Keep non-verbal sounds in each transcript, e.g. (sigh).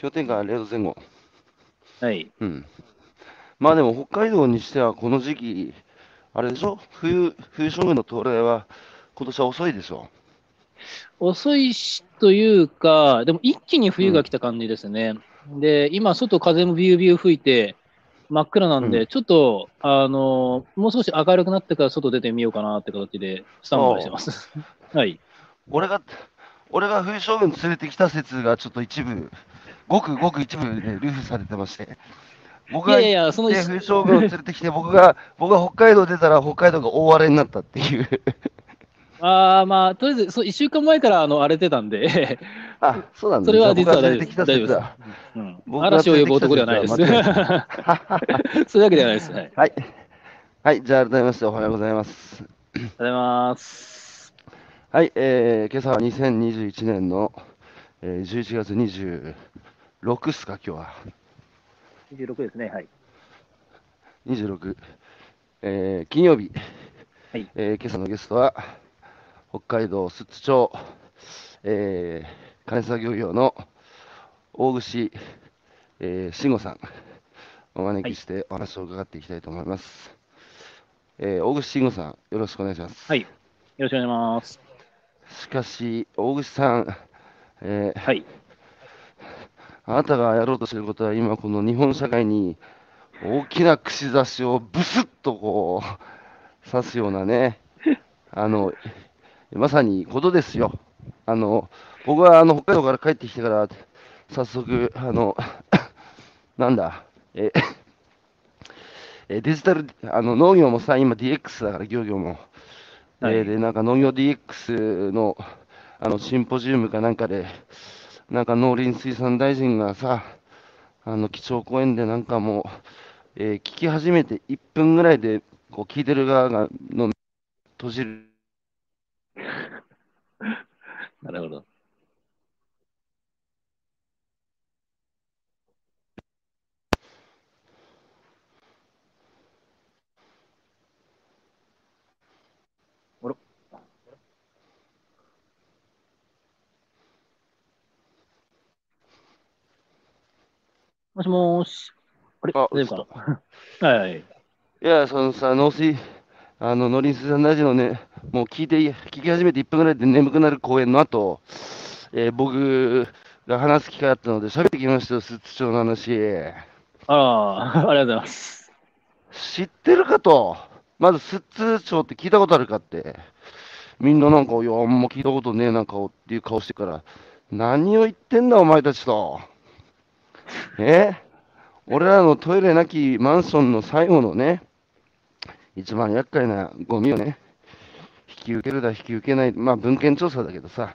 氷点下0度前後。はい。うん。まあでも北海道にしてはこの時期、あれでしょ？冬、冬将軍の到来は今年は遅いでしょ？遅いしというか、でも一気に冬が来た感じですね。で、今、外風もビュービュー吹いて、真っ暗なんで、うんちょっと、あの、もう少し明るくなってから外出てみようかなって形で、スタンバイしてます。(laughs) はい。俺が、俺が冬将軍連れてきた説がちょっと一部、ごくごく一部でルフされてまして、僕がいやいや、その、で冬将軍を連れてきて、僕が、僕が北海道出たら北海道が大荒れになったっていう。(laughs) あーまあ、とりあえず、そう、一週間前から、あの、荒れてたんで、(laughs) あ、そうなんだ。それは実は大丈夫です。大丈夫です。うん嵐を呼ぶ男ではないです。(laughs) そういうわけではないです。はい。はい。はい、じゃあ改めましておはようございます。ございます。はい、えー、今朝は2021年の、えー、11月26っすか、今日は？26ですね。はい。26、えー、金曜日、はいえー今朝のゲストは、北海道寿都町、えー、金沢漁業の大串、えー、慎吾さん、お招きしてお話を伺っていきたいと思います。えー、大串慎吾さん、よろしくお願いします。はい。よろしくお願いします。しかし、大串さん、えーはい。あなたがやろうとしていることは、今、この日本社会に大きな串刺しをブスッとこう、(laughs) 刺すようなね、あの、まさにことですよ。あの、僕はあの北海道から帰ってきてから、早速、あの、(coughs) なんだ、え、えデジタル、あの農業もさ、今 DX だから、漁業も。はいえーで、なんか農業 DX のあのシンポジウムかなんかで、なんか農林水産大臣がさ、あの基調講演でなんかもう、えー聞き始めて1分ぐらいで、こう聞いてる側がの閉じる。(laughs) なるほど。もしもーし。あれあ大丈夫かなはいはい。いや、そのさ、農水、あの農林水産大臣のね、もう聞いて、聞き始めて1分ぐらいで眠くなる講演の後、えー僕が話す機会あったので、喋ってきましたよ、寿都町の話。あら、(laughs) ありがとうございます。知ってるかと、まず寿都町って聞いたことあるかって、みんななんか、いや、あんま聞いたことねえな顔っていう顔してから、何を言ってんだ、お前たちと。え？俺らのトイレなきマンションの最後のね、一番厄介なゴミをね、引き受けるだ、引き受けない、まあ文献調査だけどさ、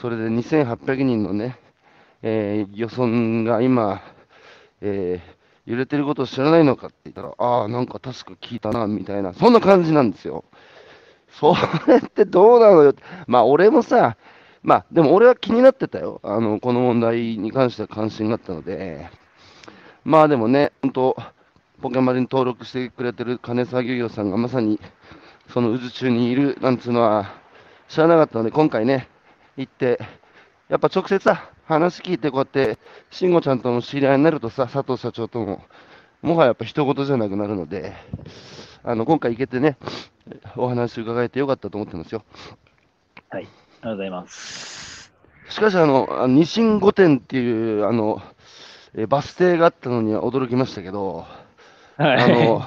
それで2800人のね、えー漁村が今、えー揺れてることを知らないのかって言ったら、ああ、なんか確か聞いたな、みたいな、そんな感じなんですよ。それってどうなのよ？まあ、俺もさ、まあ、でも俺は気になってたよ。あの、この問題に関しては関心があったので。まあでもね、本当ポケマルに登録してくれてる金沢漁業さんがまさに、その渦中にいるなんつうのは知らなかったので、今回ね、行って、やっぱ直接さ、話聞いてこうやって、慎吾ちゃんとも知り合いになるとさ、佐藤社長とも、もはややっぱ人事じゃなくなるので、あの、今回行けてね、お話伺えてよかったと思ってますよ。はい。ありがとうございます。しかし、あの、あのニシン御殿っていう、あの、えバス停があったのには驚きましたけど、はい。あの、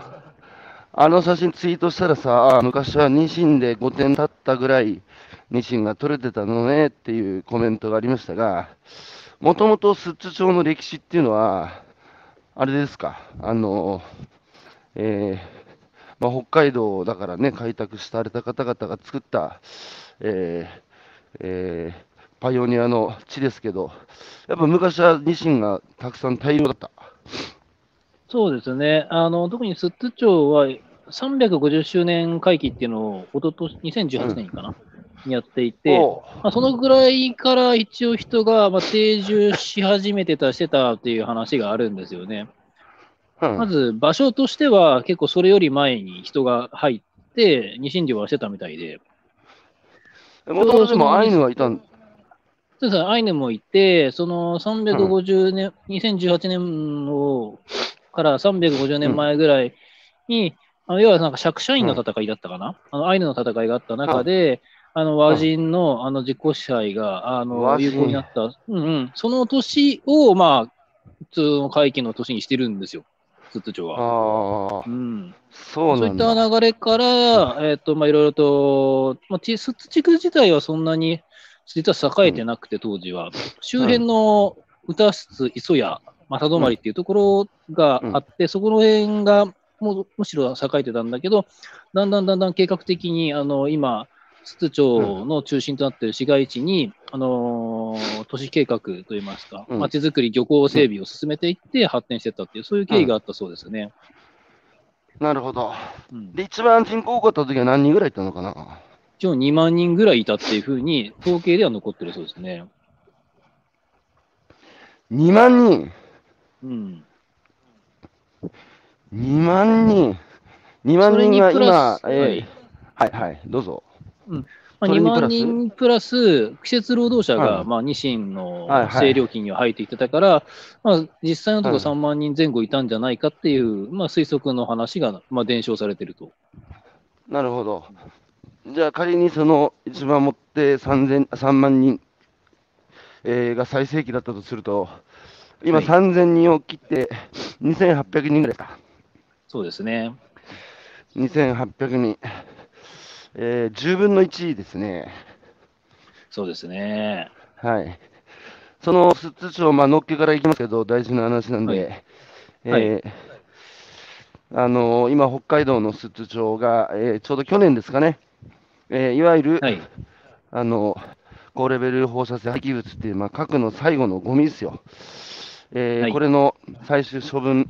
あの写真ツイートしたらさ、あ昔はニシンで5点経ったぐらいニシンが取れてたのねっていうコメントがありましたが、もともと寿都町の歴史っていうのは、あれですか、あの、えーまあ、北海道だからね、開拓された方々が作った、えーえーパイオニアの地ですけど、やっぱ昔はニシンがたくさん大量だった。そうですね。あの、特に寿都町は350周年会期っていうのを、おととし、2018年かな、にやっていて、まあ、そのぐらいから一応人が、まあ、定住し始めてた、してたっていう話があるんですよね。うんまず場所としては結構それより前に人が入って、ニシン漁はしてたみたいで、もともとでもアイヌはいたん、そうですね、アイヌもいて、その350年、2018年のから350年前ぐらいに、あの要はなんか釈社員の戦いだったかな、あのアイヌの戦いがあった中で、あの和人のあの実効支配があの有効になった、うんうん、その年を、まあ、普通の会期の年にしてるんですよ、寿都町は。ああう、ん、そうそういった。流れから、えっ、と、まあ、いろいろと、まあ、ち寿都地区自体はそんなに、実は栄えてなくて、当時は。周辺の歌室、磯屋、正泊っていうところがあって、そこの辺がもうむしろ栄えてたんだけど、だんだんだんだん計画的に、あの、今、寿都町の中心となっている市街地に、あのー都市計画といいますか、うんまちづくり、漁港整備を進めていって発展していったっていう、そういう経緯があったそうですね。なるほど。うんで、一番人口多かった時は何人ぐらいいたのかな？一応2万人ぐらいいたっていうふうに、統計では残ってるそうですね。?2 万人？うん。2万人。2万人が今、スえーはいはい、どうぞ。まあ、2それにプラス？万人プラス、季節労働者が、はいまあ、ニシンのはいはい清涼金には入っていってたから、まあ、実際のところはい3万人前後いたんじゃないかっていう、まあ、推測の話が、まあ、伝承されてると。なるほど。じゃあ仮にその一番持って3000 3万人、えーが最盛期だったとすると、今はい3000人を切って2800人ぐらいか？そうですね。2800人。えー10分の1ですね。そうですね。はい。その寿都町、まあ、のっけからいきますけど、大事な話なんで、はいえーあのー今、北海道の寿都町が、えーちょうど去年ですかね、えーいわゆる、はい。あの高レベル放射性廃棄物っていう、まあ、核の最後のゴミですよ。えーはいこれの最終処分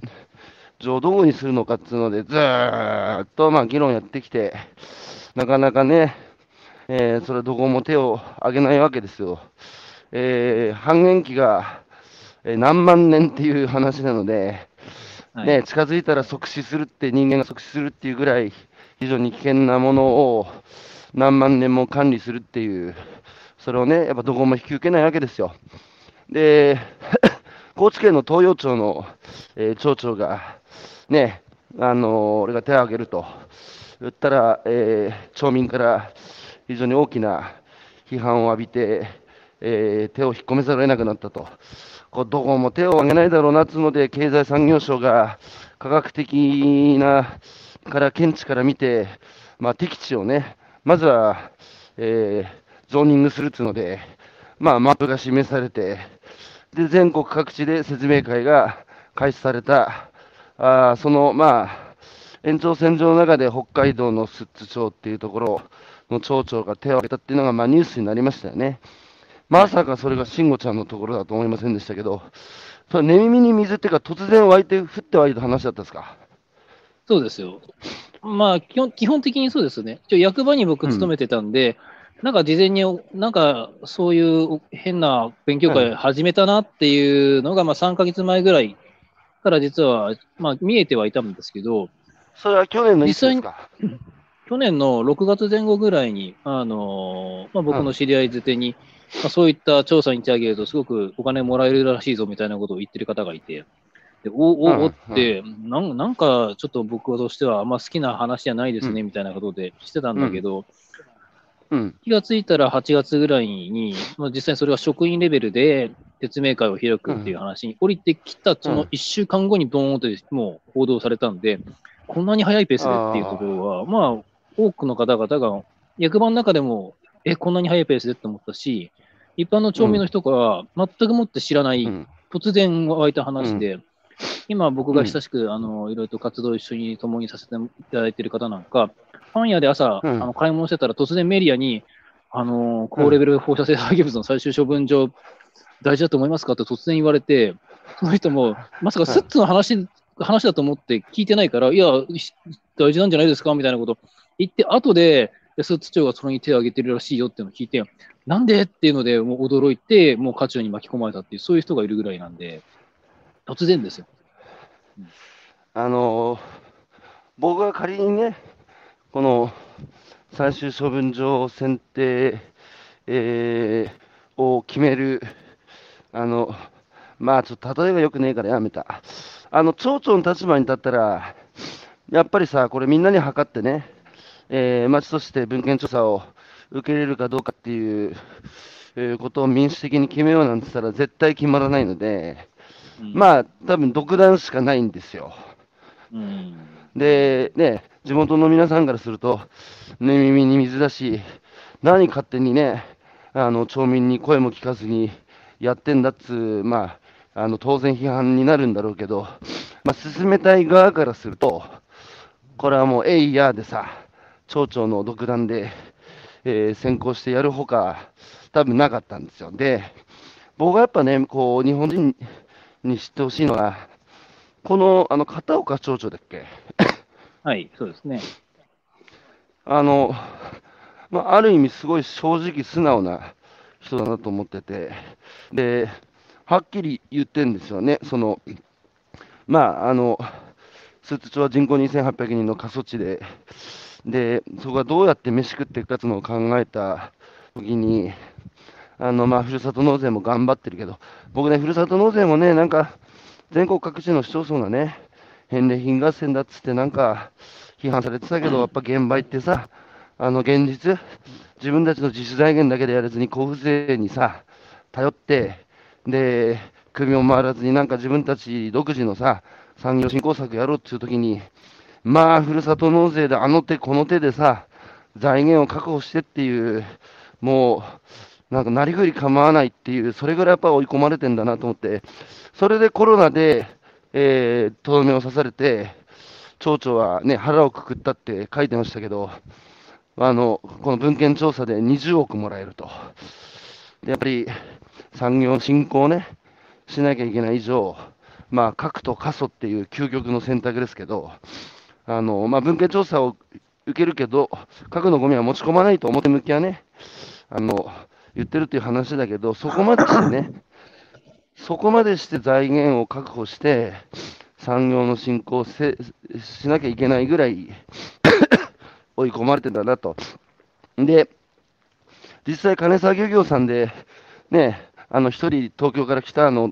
場をどこにするのかっていうので、ずーっとまあ議論やってきて、なかなかね、えーそれどこも手を挙げないわけですよ。えー半減期が、えー何万年っていう話なので、はいね、近づいたら即死するって、人間が即死するっていうぐらい、非常に危険なものを何万年も管理するっていう、それをね、やっぱどこも引き受けないわけですよ。で、(coughs) 高知県の東洋町の、えー町長が、ね、あのー俺が手を挙げると言ったら、えー町民から非常に大きな批判を浴びて、えー手を引っ込めざるを得なくなったと。こうどこも手を挙げないだろうなっつうので、経済産業省が科学的なから見地から見て、まあ、適地をね、まずは、えーゾーニングするっつうので、まあ、マップが示されて、で全国各地で説明会が開始された、あその、まあ、延長線上の中で北海道の寿都町っていうところの町長が手を挙げたっていうのが、まあ、ニュースになりましたよね。まさかそれが慎吾ちゃんのところだと思いませんでしたけど、それ寝耳に水っていうか、突然湧いて、降って湧いた話だったんですか？そうですよ。まあ、基本基本的にそうですね。役場に僕勤めてたんで、なんか事前に、なんかそういう変な勉強会始めたなっていうのが、まあ3ヶ月前ぐらいから実は、まあ見えてはいたんですけど、それは去年の。(clears throat) 去年の6月前後ぐらいに、あのまあ、僕の知り合いづてに、まあ、そういった調査に手挙げると、すごくお金もらえるらしいぞみたいなことを言ってる方がいて、でおおおって、なんなんかちょっと僕としてはあんま好きな話じゃないですね、うん。みたいなことでしてたんだけど、うん。気がついたら8月ぐらいに、まあ、実際にそれが職員レベルで説明会を開くっていう話に降りてきた、その1週間後にドーンともう報道されたんで、こんなに早いペースでっていうところは、まあ、多くの方々が、役場の中でも、え、こんなに早いペースでって思ったし、一般の町民の人が全くもって知らない、うん。突然湧いた話で、今僕が親しく、あの、いろいろと活動を一緒に共にさせていただいている方なんか、パン屋で朝、うん。あの買い物してたら突然メディアに、あの、高レベル放射性廃棄物の最終処分場、大事だと思いますか？って突然言われて、その人も、まさかスッツの話、話だと思って聞いてないから、いや、大事なんじゃないですかみたいなこと言って、後で、スーツ長がそれに手を挙げてるらしいよっていうのを聞いて、なんでっていうので、もう驚いて、もう渦中に巻き込まれたっていう、そういう人がいるぐらいなんで、突然ですよ。あの僕が仮にね、この最終処分場選定、えーを決める、あの、まあちょっと例えがよくねえからやめた。あの、町長の立場に立ったら、やっぱりさ、これみんなに測ってね、えー、町として文献調査を受け入れるかどうかっていう、えーことを民主的に決めようなんて言ったら絶対決まらないので、うんまあ多分独断しかないんですよ。うん。で、ね、地元の皆さんからすると、寝耳に水だし、何勝手にね、あの町民に声も聞かずにやってんだっつう、まあ、あの当然批判になるんだろうけど、まあ、進めたい側からすると、これはもう、えいやでさ、町長の独断で、えー先行してやるほか、多分なかったんですよ。で、僕がやっぱね、こう、日本人に知ってほしいのは、この、あの、片岡町長だっけ？(coughs) はい、そうですね。あの、まあ、ある意味すごい正直素直な人だなと思ってて、で、はっきり言ってるんですよね。その、まあ、あの、寿都町は人口2800人の過疎地で、で、そこがどうやって飯食っていくかっていうのを考えたときに、あの、まあ、ふるさと納税も頑張ってるけど、僕ね、ふるさと納税もね、なんか、全国各地の市町村がね、返礼品合戦だっつってなんか、批判されてたけど、やっぱ現場行ってさ、あの、現実、自分たちの自主財源だけでやらずに、交付税にさ、頼って、で、首を回らずになんか自分たち独自のさ、産業振興策やろうっていう時に、まあ、ふるさと納税であの手この手でさ、財源を確保してっていう、もう、なんかなりふり構わないっていう、それぐらいやっぱ追い込まれてんだなと思って、それでコロナで、えー、とどめを刺されて、町長はね、腹をくくったって書いてましたけど、あの、この文献調査で20億もらえると。やっぱり産業振興をね、しなきゃいけない以上、まあ、核と過疎っていう究極の選択ですけど、あの、まあ、文献調査を受けるけど、核のゴミは持ち込まないと表向きはね、あの、言ってるっていう話だけど、そこまでしてね、(laughs) そこまでして財源を確保して、産業の振興をせしなきゃいけないぐらい (laughs) 追い込まれてんだなと。で、実際、金沢漁業さんで、ね、あの、一人東京から来たあの、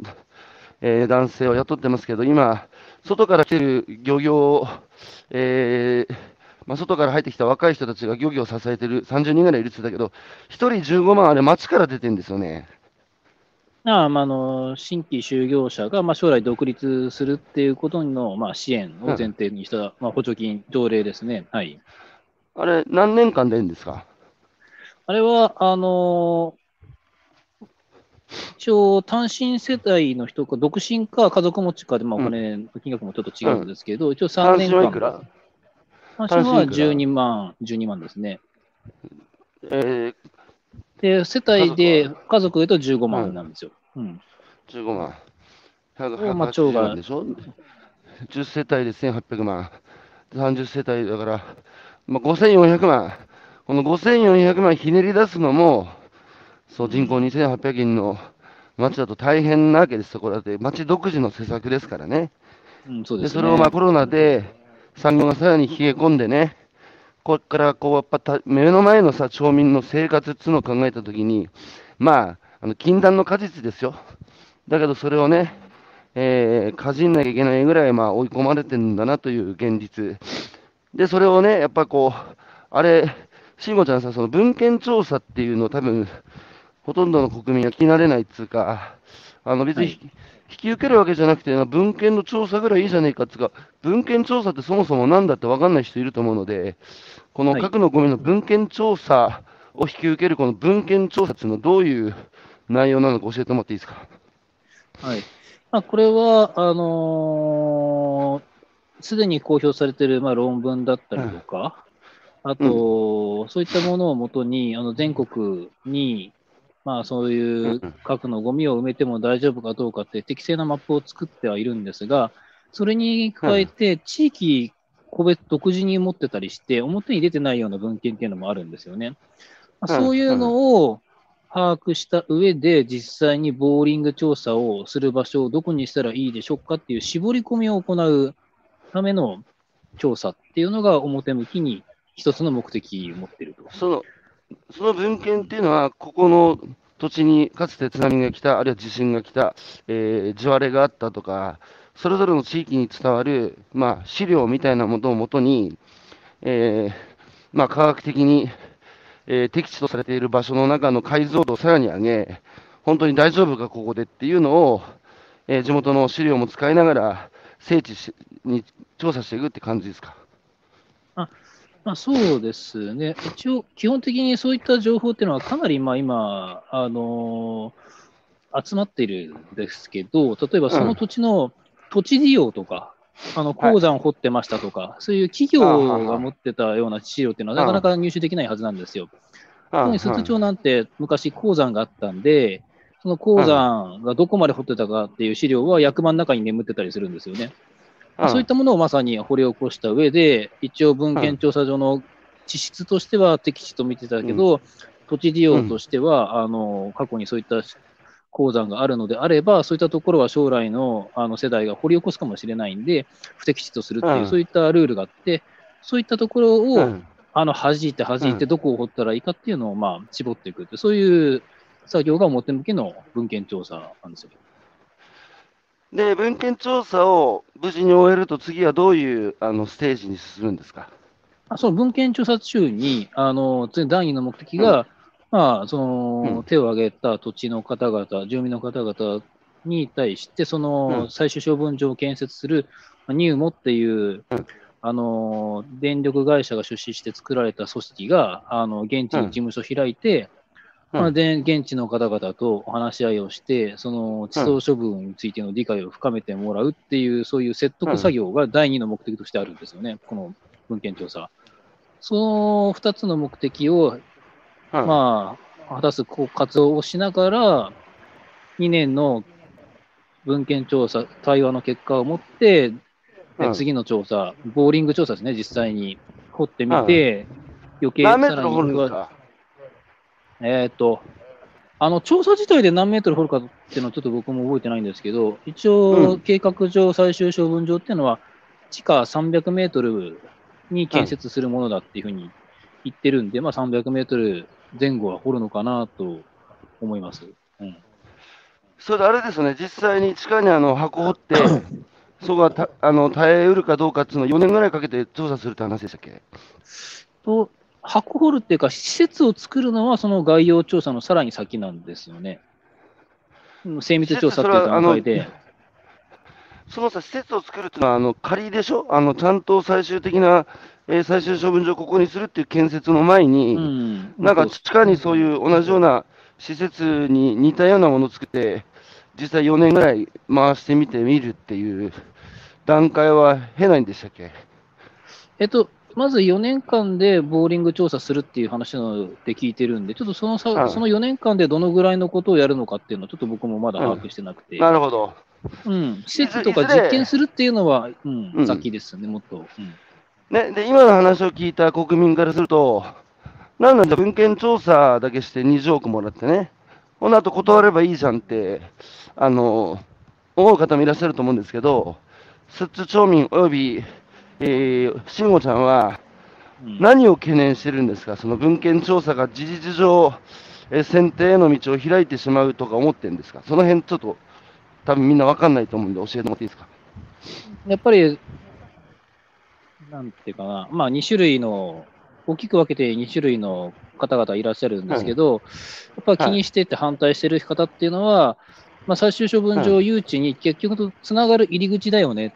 えー男性を雇ってますけど、今、外から来てる漁業、えーまあ、外から入ってきた若い人たちが漁業を支えてる30人ぐらいいるって言ってたけど、1人15万、あれ、町から出てるんですよね。ああまあ、あの新規就業者が、まあ、将来独立するっていうことの、まあ、支援を前提にした、まあ、補助金、条例ですね。はい。あれ、何年間出るんですか？あれは、あの一応、単身世帯の人か、独身か家族持ちかで、まあ、お金の金額もちょっと違うんですけど、一応3単年間。身はいくら？単身は単身いくら？12万、12万ですね。えー、で、世帯で、家族でと15万なんですよ。うん。15万。をまあ町が180万でしょ ?10 世帯で1800万。30世帯だから、まあ、5400万。この5400万ひねり出すのも、そう人口2800人の町だと大変なわけですよ。これだって町独自の施策ですからね。うん、そうでね。それをまあコロナで産業がさらに冷え込んでね、これからこうやっぱた目の前のさ町民の生活っていうのを考えたときに、まあ、あの禁断の果実ですよ。だけどそれをね、えー、かじんなきゃいけないぐらいまあ追い込まれてるんだなという現実。で、それをね、やっぱこう、あれ、慎吾ちゃんさ、その文献調査っていうのを多分、ほとんどの国民は聞き慣れないっつうか、あの別に、はい引き受けるわけじゃなくて、文献の調査ぐらいいいじゃねえかっつうか、文献調査ってそもそもなんだって分かんない人いると思うので、このはい核のゴミの文献調査を引き受けるこの文献調査っていうのはどういう内容なのか教えてもらっていいですか？はい。まあ、これは、あのーすでに公表されている、まあ、論文だったりとか、あと、そういったものをもとに、あの全国に、まあ、そういう核のゴミを埋めても大丈夫かどうかって適正なマップを作ってはいるんですが、それに加えて、地域個別独自に持ってたりして、表に出てないような文献っていうのもあるんですよね。まあうんそういうのを把握した上で、実際にボーリング調査をする場所をどこにしたらいいでしょうかっていう絞り込みを行うための調査っていうのが表向きに一つの目的を持っていると。その文献っていうのは、ここの土地にかつて津波が来た、あるいは地震が来た、えー地割れがあったとか、それぞれの地域に伝わる、まあ、資料みたいなものをもとに、えーまあ、科学的に、えー適地とされている場所の中の解像度をさらに上げ、本当に大丈夫か、ここでっていうのを、えー地元の資料も使いながら、聖地に調査していくって感じですか？まあ、そうですね、一応、基本的にそういった情報っていうのは、かなりまあ今、あのー集まっているんですけど、例えばその土地の土地利用とか、あの鉱山を掘ってましたとか、そういう企業が持ってたような資料っていうのは、なかなか入手できないはずなんですよ。特に寿都町なんて昔鉱山があったんで、その鉱山がどこまで掘ってたかっていう資料は役場の中に眠ってたりするんですよね。そういったものをまさに掘り起こした上で、一応文献調査上の地質としては適地と見てたけど、土地利用としては、あの過去にそういった鉱山があるのであれば、そういったところは将来のあの世代が掘り起こすかもしれないんで、不適地とするっていう、うん。そういったルールがあって、そういったところを、うん。あの弾いて弾いて、うん。どこを掘ったらいいかっていうのを、まあ、絞っていくって、そういう作業が表向きの文献調査なんですよ。で、文献調査を無事に終えると、次はどういうあのステージに進むんですか？あその文献調査中に、あの次第二の目的が、まあ、その、うん。手を挙げた土地の方々、住民の方々に対して、その、うん。最終処分場を建設する、まあニューモっていう、うん。あの電力会社が出資して作られた組織が、あの現地に事務所を開いて、うんまあ、で現地の方々とお話し合いをして、その地層処分についての理解を深めてもらうっていう、そういう説得作業が第二の目的としてあるんですよね、この文献調査。その2つの目的を、うん。まあ、果たす活動をしながら、2年の文献調査、対話の結果を持って、次の調査、ボーリング調査ですね、実際に掘ってみて、余計さらにえーっと、あの調査自体で何メートル掘るかっていうのはちょっと僕も覚えてないんですけど、一う応、ん。計画上、最終処分場っていうのは、地下300メートルに建設するものだっていうふうに言ってるんで、まあ、300メートル前後は掘るのかなと思います。うん、それであれですよね、実際に地下にあの箱掘って、(coughs) そこがたあの耐えうるかどうかっていうのを4年ぐらいかけて調査するって話でしたっけ？と、箱掘るっていうか、施設を作るのはその概要調査のさらに先なんですよね。うん精密調査っていう段階で。そのさ、施設を作るっていうのは、あの仮でしょ？あの、ちゃんと最終的な、えー最終処分場をここにするっていう建設の前に、うんなんか地下にそういう同じような施設に似たようなものを作って、実際4年ぐらい回してみてみるっていう段階は経ないんでしたっけ？えっと、まず4年間でボーリング調査するっていう話なので聞いてるんで、ちょっとそのさ、はい。その4年間でどのぐらいのことをやるのかっていうのは、ちょっと僕もまだ把握してなくて、なるほど。うん、施設とか実験するっていうのは、うんうん。先ですね、もっと。うん。ね、で今の話を聞いた国民からすると、なんなんだ、文献調査だけして20億もらってね、この後断ればいいじゃんって、あの思う方もいらっしゃると思うんですけど、寿都町民および、えー、慎吾ちゃんは、うん。何を懸念してるんですか、その文献調査が事実上、えー選定への道を開いてしまうとか思ってるんですか、その辺ちょっと、多分みんな分かんないと思うんで、教えてもらっていいですか？やっぱり、なんていうかな、まあ、2種類の、大きく分けて2種類の方々いらっしゃるんですけど、やっぱ気にしてって反対してる方っていうのは、まあ、最終処分場誘致に結局とつながる入り口だよね。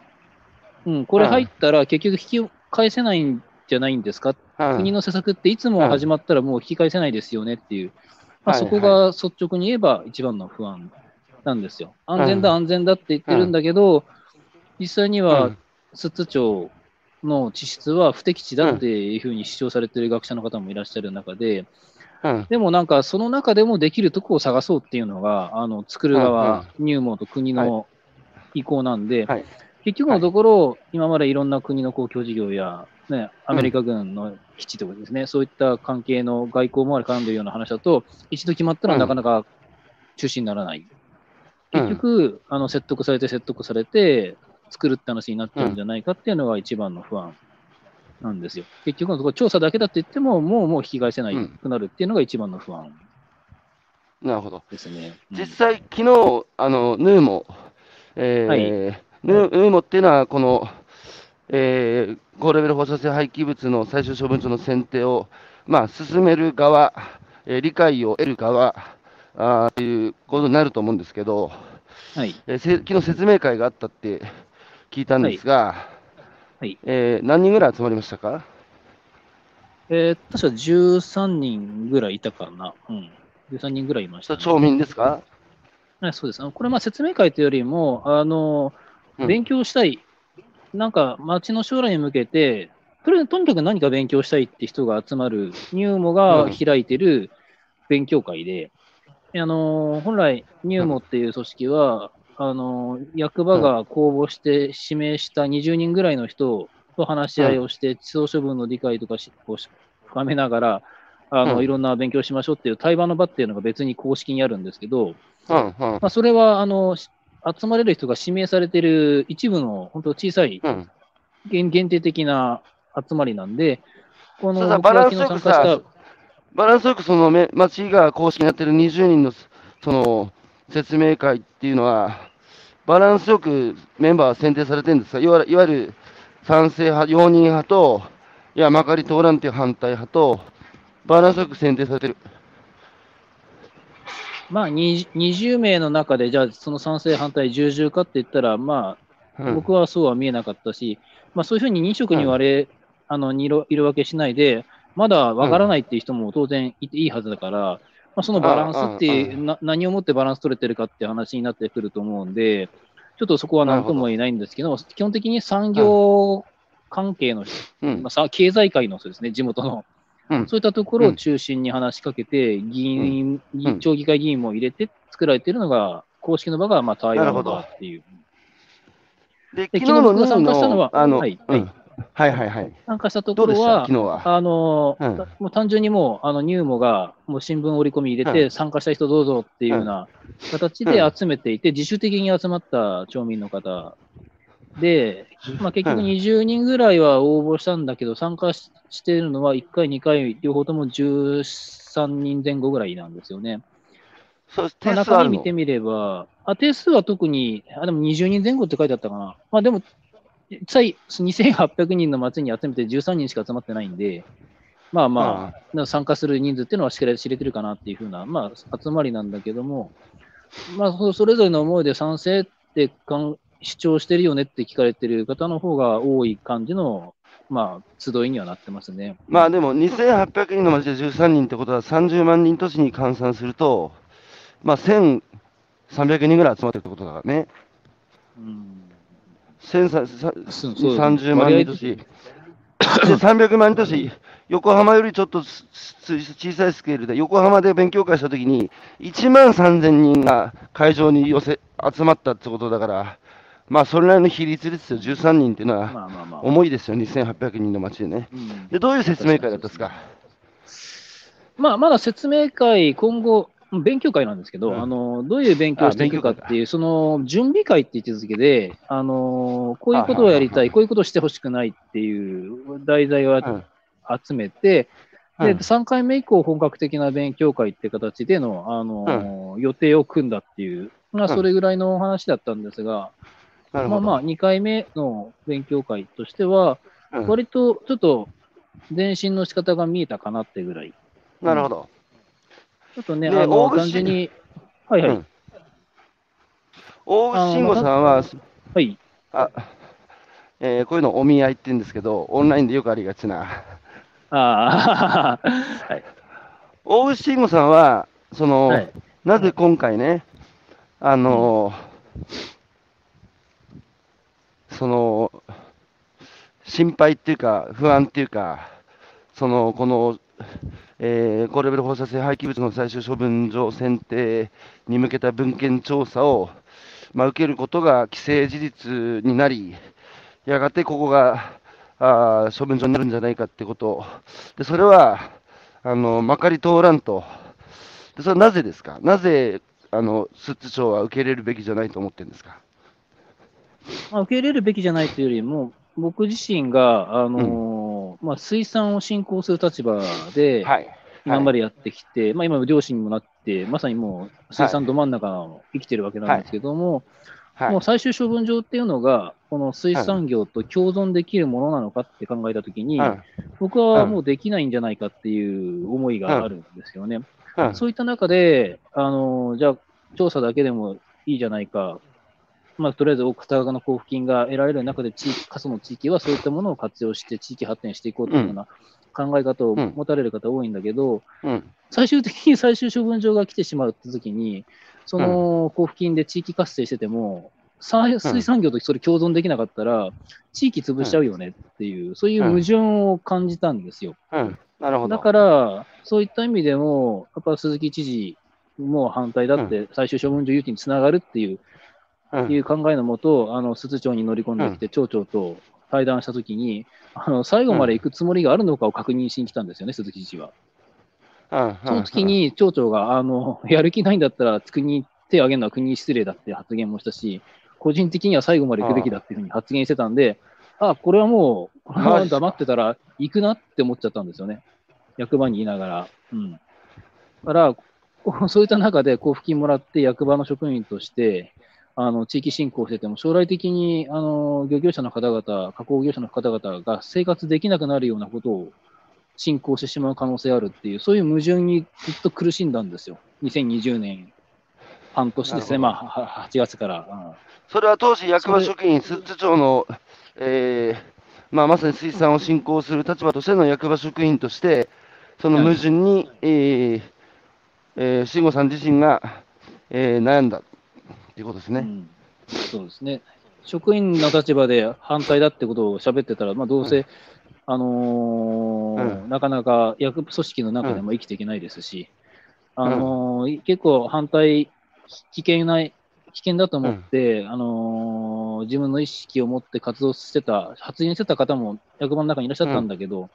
うん、これ入ったら結局引き返せないんじゃないんですか、うん国の施策っていつも始まったらもう引き返せないですよねっていう、まあ、はい。そこが率直に言えば一番の不安なんですよ。安全だ、うん安全だって言ってるんだけど、実際にうはん寿都町の地質は不適地だっていうふうに主張されている学者の方もいらっしゃる中で、うんでもなんかその中でもできるとこを探そうっていうのが、あの作る側、入門と国の意向なんで、はい結局のところ、今までいろんな国の公共事業や、ね、アメリカ軍の基地とかですね、そういった関係の外交もあり絡んでるような話だと、一度決まったらなかなか中止にならない。結局、あの説得されて説得されて、作るって話になっちゃうんじゃないかっていうのが一番の不安なんですよ。結局のところ、調査だけだって言っても、もうもう引き返せないくなるっていうのが一番の不安。なるほど。ですね。うん実際、昨日あのヌーモ、えーはいヌーモっていうのは、この、えー高レベル放射性廃棄物の最終処分場の選定を、まあ、進める側、えー理解を得る側あーということになると思うんですけど、はい。えーせ昨日説明会があったって聞いたんですが、はいえー何人ぐらい集まりましたか？えー確か13人ぐらいいたかな。うん。13人ぐらいいました、ね。町民ですか？はい、そうです。これ、まあ説明会というよりも、あの、うん勉強したい、なんか町の将来に向けて、とりあえずとにかく何か勉強したいって人が集まる、ニューモが開いてる勉強会で、あの本来、ニューモっていう組織は、あの役場が公募して指名した20人ぐらいの人と話し合いをして、地層処分の理解とかしをし深めながら、あのうん。いろんな勉強しましょうっていう対話の場っていうのが別に公式にあるんですけど、うんうん。まあ、それはあのし集まれる人が指名されている一部の本当小さいうん限限定的な集まりなんで、このバランスよくさバランスよくそのめ町が公式にやってる20人のその説明会っていうのは、バランスよくメンバーは選定されてるんですかいわゆるいわゆる賛成派、容認派と、いや、まかり通らんっていう反対派と、バランスよく選定されてる。まあ、20 20名の中で、じゃあその賛成、反対、重々かって言ったら、まあ、うん。僕はそうは見えなかったし、まあ、そういうふうに認識に割れ、あのにろ色分けしないで、まだわからないっていう人も当然いていいはずだから、まあ、そのバランスってな、何をもってバランス取れてるかって話になってくると思うんで、ちょっとそこは何とも言えないんですけど、基本的に産業関係の人、うん。まあ、さ経済界の人ですね、地元の。うん。そういったところを中心に話しかけて、議員、議うん。町議会議員も入れて作られているのが、公式の場がまあ対話の場っていう。で、で昨日の昨日僕が参加したのはあの、はい。うん。はいはいはい。参加したところはは。あのうん。もう単純にもう、あのニューモがもう新聞折り込み入れて、うん。参加した人どうぞっていうような形で集めていて、自主的に集まった町民の方で、まあ、結局うん20人ぐらいは応募したんだけど、参加ししているのは1回、2回、両方とも13人前後ぐらいなんですよね。そうまあ、点数あるの？中身見てみれば、あ定数は特に、あでも20人前後って書いてあったかな。まあでも、実際2800人の町に集めて13人しか集まってないんで、まあまあ、参加する人数っていうのはしっかり知れてるかなっていうふうな、まあ、集まりなんだけども、まあ、そそれぞれの思いで賛成ってかん主張してるよねって聞かれてる方の方が多い感じの、まあ、集いにはなってますね。まあでも、2800人の町で13人ってことは、30万人都市に換算すると、まあ、1300人ぐらい集まってるってことだからね。うん1330そうそう万割合人都市。で、300万人都市、横浜よりちょっと小さいスケールで、横浜で勉強会したときに、1万3000人が会場に寄せ集まったってことだから、まあ、それなりの比率ですよ、13人っていうのは。重いですよ、2800人の町でね。うん。で、どういう説明会だったんですか？まあ、まだ説明会、今後、勉強会なんですけど、うん。あのどういう勉強をしていくかっていう、その準備会って位置づけで、あのこういうことをやりたい、こういうことをしてほしくないっていう題材をうん。集めて、でうん。3回目以降、本格的な勉強会って形での、あの予定を組んだっていう、まあ、うん。それぐらいのお話だったんですが。まあまあ、2回目の勉強会としては、うん。割とちょっと前進の仕方が見えたかなってぐらい。なるほど。ちょっとね、であの単純に、はいはい、うん。大口慎吾さんは、はい、あえーこういうのお見合いって言うんですけど、オンラインでよくありがちな。ああ、(laughs) はい、大口慎吾さんは、その、はい、なぜ今回ね、あのその、心配っていうか、不安っていうか、その、この、えー高レベル放射性廃棄物の最終処分場選定に向けた文献調査を、まあ、受けることが既成事実になり、やがてここがあ処分場になるんじゃないかってこと、でそれはあのまかり通らんと、でそれはなぜですか、なぜあの寿都町は受け入れるべきじゃないと思ってるんですか？まあ、受け入れるべきじゃないというよりも、僕自身が、あのーまあ、水産を振興する立場で、はい。今までやってきて、まあ今、漁師にもなって、まさにもう水産ど真ん中を生きてるわけなんですけども、はい。もう最終処分場っていうのが、この水産業と共存できるものなのかって考えたときに、うん。僕はもうできないんじゃないかっていう思いがあるんですよね。うん。そういった中で、あのじゃあ、調査だけでもいいじゃないか、まあ、とりあえず片側の交付金が得られる中で地域、過疎の地域はそういったものを活用して地域発展していこうというような考え方を持たれる方多いんだけど、うん。最終的に最終処分場が来てしまうって時に、その交付金で地域活性してても、さ水産業とそれ共存できなかったら、地域潰しちゃうよねっていう、そういう矛盾を感じたんですよ。うん。なるほど。だから、そういった意味でも、やっぱ鈴木知事も反対だって、最終処分場誘致につながるっていう,、うんいう考えのもと、あの鈴町に乗り込んできて、町長と対談したときに、あの最後まで行くつもりがあるのかを確認しに来たんですよね、鈴木知事は。うんその時、に町長が、あのやる気ないんだったら、国に手を挙げるのは国に失礼だって発言もしたし、個人的には最後まで行くべきだっていうふうに発言してたんで、あこれはもう、このまま黙ってたら行くなって思っちゃったんですよね。役場にいながら。うん。だから、そういった中で交付金もらって役場の職員として、あの地域振興してても、将来的にあの漁業者の方々、加工業者の方々が生活できなくなるようなことを進行してしまう可能性あるっていう、そういう矛盾にずっと苦しんだんですよ。2020年、半年ですね、まあ、は8月から。うんそれは当時、役場職員、寿都町の、えーまあ、まさに水産を振興する立場としての役場職員として、その矛盾に、えーえー慎吾さん自身が、えー悩んだということですね。うん、そうですね。職員の立場で反対だってことを喋ってたら、まあ、どうせ、あのーうなかなか役組織の中でも生きていけないですし、あのー結構反対、危険ない、危険だと思って、あのー自分の意識を持って活動してた、発言してた方も役場の中にいらっしゃったんだけど、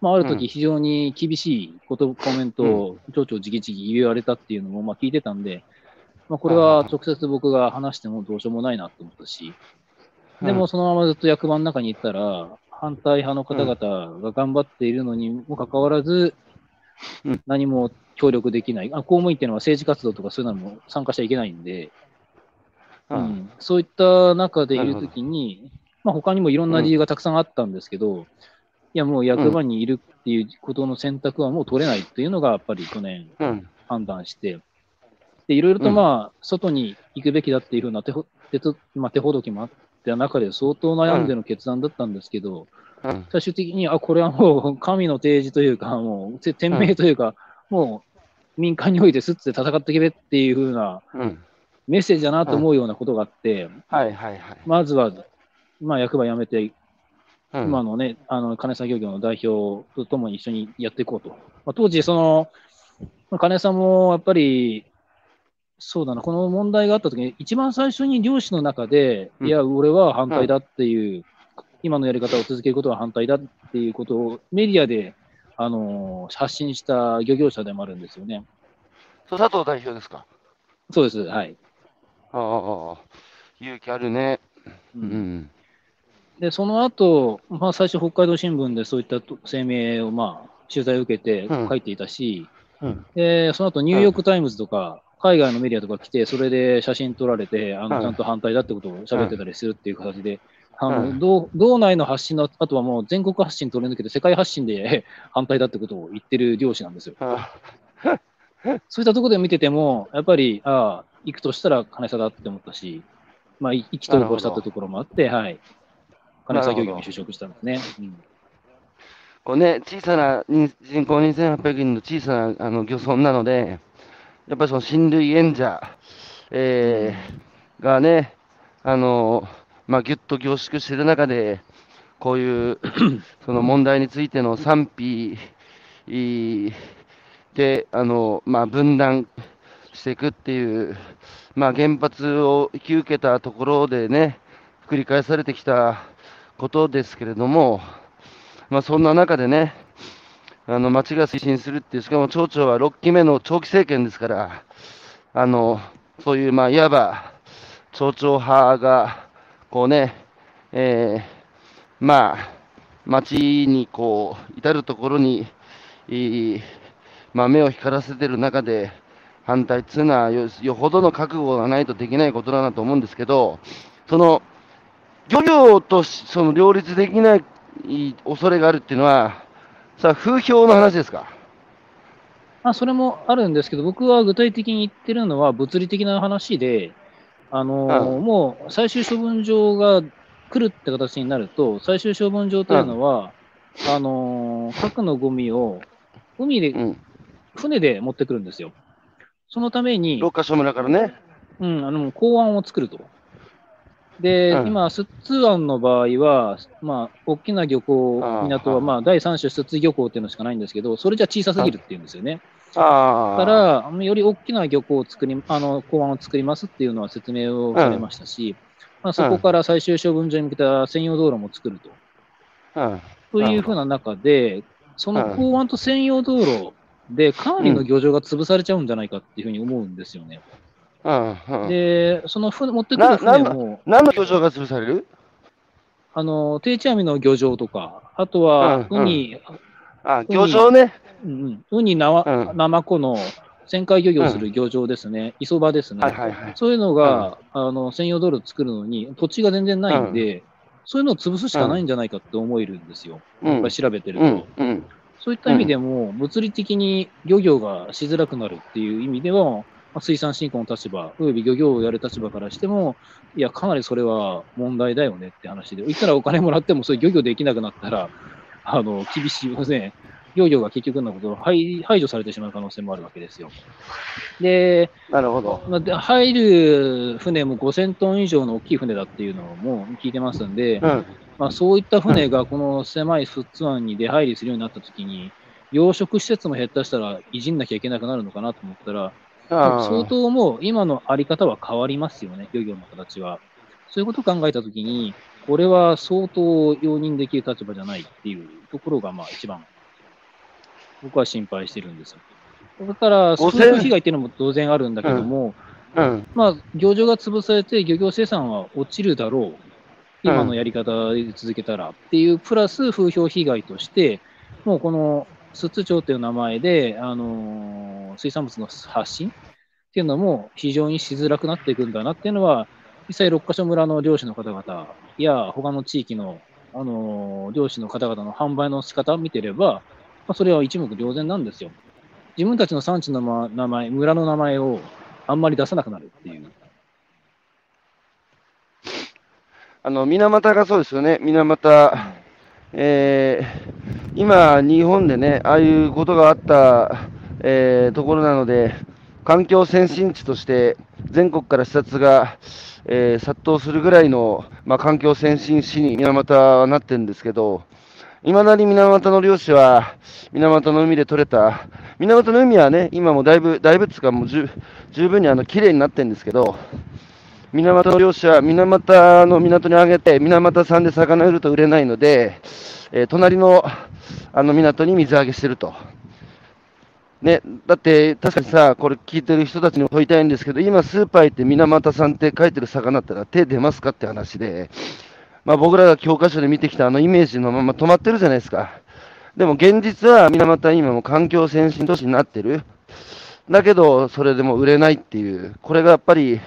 まあ、あるうん時非常に厳しいこと、コメントを町長直々言われたっていうのもまあ聞いてたんで、まあ、これは直接僕が話してもどうしようもないなと思ったし、でもそのままずっと役場の中に行ったら、反対派の方々が頑張っているのにもかかわらずうん、何も協力できない、あ公務員っていうのは政治活動とかそういうのも参加しちゃいけないんで、ううん。んそういった中でいるときに、まあ他にもいろんな理由がたくさんあったんですけど、いやもう役場にいるっていうことの選択はもう取れないっていうのがやっぱり去年うん。判断して、でいろいろとまあ、外に行くべきだっていうふうな手ほ手と、まあ、手ほどきもあった中で相当悩んでの決断だったんですけど、うん。最終的に、あ、これはもう (laughs) 神の提示というか、もうて天命というか、もう民間においてすって戦っていけべっていうふうなうん。メッセージだなと思うようなことがあって、はいはいはい。まずは、まあ、役場辞めて、うん。今のね、あの金作業業の代表とともに一緒にやっていこうと。まあ、当時、その、まあ金さんもやっぱり、そうだな、この問題があったときに、一番最初に漁師の中で、うんいや、俺は反対だっていう、今のやり方を続けることは反対だっていうことをメディアで、あの発信した漁業者でもあるんですよね。佐藤代表ですか？そうです、はい。ああ、勇気あるね。ううんん。で、その後、まあ、最初、北海道新聞でそういった声明を、まあ、取材を受けてうん書いていたし、うんで、その後、ニューヨーク・タイムズとか、海外のメディアとか来て、それで写真撮られて、あのうんちゃんと反対だってことを喋ってたりするっていう形で、あのうん道道内の発信の後はもう全国発信取り抜けて、世界発信で (laughs) 反対だってことを言ってる漁師なんですよ。あそういったところで見てても、やっぱり、ああ、行くとしたら金沢だって思ったし、まあ、い意気投合したってところもあって、はい。金沢漁業に就職したんですね。うんこうね、小さな人人口2800人の小さなあの漁村なので、やっぱりその親類縁者、えーがね、あのまあ、ぎゅっと凝縮している中で、こういう (clears throat) その問題についての賛否で、あのまあ、分断していくっていう、まあ、原発を引き受けたところでね、繰り返されてきたことですけれども、まあ、そんな中でね、あの町が推進するっていう、しかも町長は6期目の長期政権ですから、あのそういう、まあ、いわば町長派が、こうね、えーまあ、町にこう至るところに、まあ、目を光らせてる中で、反対っていうのはよ、よほどの覚悟がないとできないことだなと思うんですけど、その漁業とその両立できない恐れがあるっていうのは、さあ、風評の話ですか？まあ、それもあるんですけど、僕は具体的に言ってるのは物理的な話で、あのーうん、もう最終処分場が来るって形になると、最終処分場というのは、うん、あのー、核のゴミを海で、うん、船で持ってくるんですよ。そのために、六ヶ所村からね。うん、あの港湾を作ると。で、うん、今、寿津湾の場合は、まあ、大きな漁港、港は、まあ、第3種寿津漁港っていうのしかないんですけど、それじゃ小さすぎるっていうんですよね。だから、より大きな漁港を作り、あの、港湾を作りますっていうのは説明をされましたし、うん、まあ、そこから最終処分場に向けた専用道路も作ると。うん、というふうな中で、その港湾と専用道路で、かなりの漁場が潰されちゃうんじゃないかっていうふうに思うんですよね。うんうん、で、その船持ってくる船も。何の漁場が潰される？あの、定置網の漁場とか、あとは、ウニ、うん。うん、あ、漁場ね。うん、ウニ、ナマ、ナマコの旋回漁業する漁場ですね、磯場ですね、はいはいはい、そういうのが、あの専用道路作るのに、土地が全然ないんで、そういうのを潰すしかないんじゃないかって思えるんですよ、やっぱり調べてると。そういった意味でも、物理的に漁業がしづらくなるっていう意味では、水産振興の立場、および漁業をやる立場からしても、いや、かなりそれは問題だよねって話で、いくらお金もらっても、そういう漁業できなくなったら、あの厳しいですね、漁業が結局のこと排排除されてしまう可能性もあるわけですよ。で、なるほど。まあ、入る船も5000トン以上の大きい船だっていうのも聞いてますんで、うん、まあ、そういった船がこの狭い富津湾に出入りするようになったときに、養殖施設も減ったしたらいじんなきゃいけなくなるのかなと思ったら、相当もう今のあり方は変わりますよね、漁業の形は。そういうことを考えたときに、これは相当容認できる立場じゃないっていうところが、まあ一番、僕は心配してるんですよ。だから、風評被害っていうのも当然あるんだけども、うんうん、まあ、漁場が潰されて漁業生産は落ちるだろう。今のやり方で続けたらっていう、プラス風評被害として、もうこの寿都町という名前で、あの、水産物の発信っていうのも非常にしづらくなっていくんだなっていうのは、実際6カ所村の漁師の方々や他の地域の、あの、漁師の方々の販売の仕方を見てれば、まあ、それは一目瞭然なんですよ。自分たちの産地の名前、村の名前をあんまり出さなくなるっていう。あの水俣がそうですよね、水俣、えー、今、日本でね、ああいうことがあった、えー、ところなので、環境先進地として全国から視察が、えー、殺到するぐらいの、まあ、環境先進市に水俣はなってるんですけど、いまだに水俣の漁師は、水俣の海で取れた、水俣の海はね、今もだいぶ、だいぶつかもう十分にあの綺麗になってるんですけど、水俣の漁師は水俣の港にあげて、水俣産で魚売ると売れないので、えー、隣のあの港に水揚げしてると。ね、だって確かにさ、これ聞いてる人たちにも問いたいんですけど、今、スーパー行って水俣さんって書いてる魚ったら手出ますかって話で、まあ、僕らが教科書で見てきたあのイメージのまま止まってるじゃないですか。でも現実は水俣今も環境先進都市になってる。だけど、それでも売れないっていう、これがやっぱり、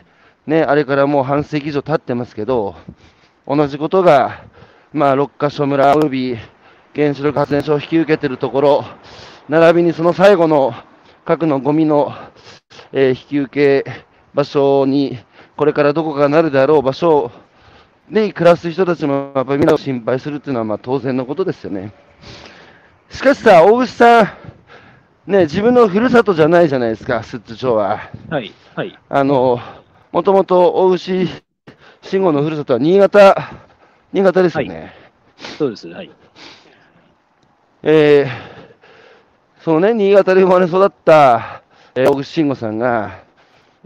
ね、あれからもう半世紀以上経ってますけど、同じことが、まあ、六ヶ所村及び原子力発電所を引き受けているところ、並びにその最後の核のゴミの、えー、引き受け場所に、これからどこかなるであろう場所で暮らす人たちもやっぱりみんなを心配するっていうのはまあ当然のことですよね。しかしさ、大口さん、ね、自分のふるさとじゃないじゃないですか、寿都町は。はい、はい。あの、もともと大牛慎吾のふるさとは新潟、新潟ですよね。はい、そうです、はい。えーそのね、新潟で生まれ育った、えー、大口慎吾さんが、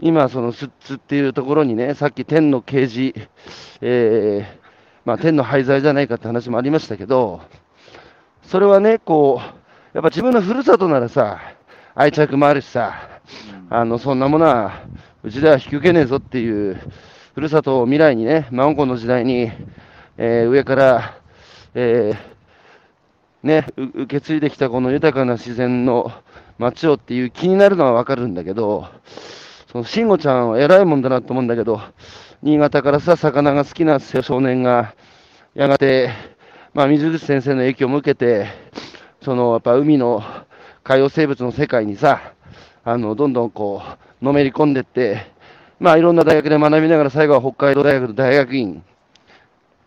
今、その寿津っていうところにね、さっき天の啓示、えー、まあ、天の廃材じゃないかって話もありましたけど、それはね、こう、やっぱ自分のふるさとならさ、愛着もあるしさ、あの、そんなものは、うちでは引き受けねえぞっていう、ふるさとを未来にね、マンコの時代に、えー、上から、えー、ね、受け継いできたこの豊かな自然の街をっていう気になるのはわかるんだけど、その慎吾ちゃんは偉いもんだなと思うんだけど、新潟からさ、魚が好きな少年が、やがて、まあ、水口先生の影響も受けて、そのやっぱ海の海洋生物の世界にさ、あのどんどんこう、のめり込んでって、まあ、いろんな大学で学びながら、最後は北海道大学の大学院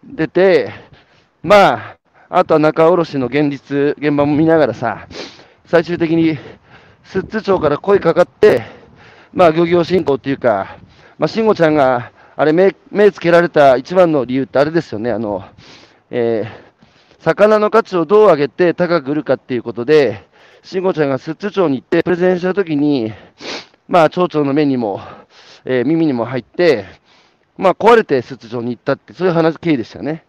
出て、まあ、あとは仲卸の現実、現場も見ながらさ、最終的に寿都町から声かかって、まあ、漁業振興っていうか、まあ、慎吾ちゃんが、あれ目、目つけられた一番の理由ってあれですよね、あの、えー魚の価値をどう上げて高く売るかっていうことで、慎吾ちゃんが寿都町に行ってプレゼンしたときに、まあ、町長の目にも、えー耳にも入って、まあ、壊れて寿都町に行ったって、そういう話、経緯でしたよね。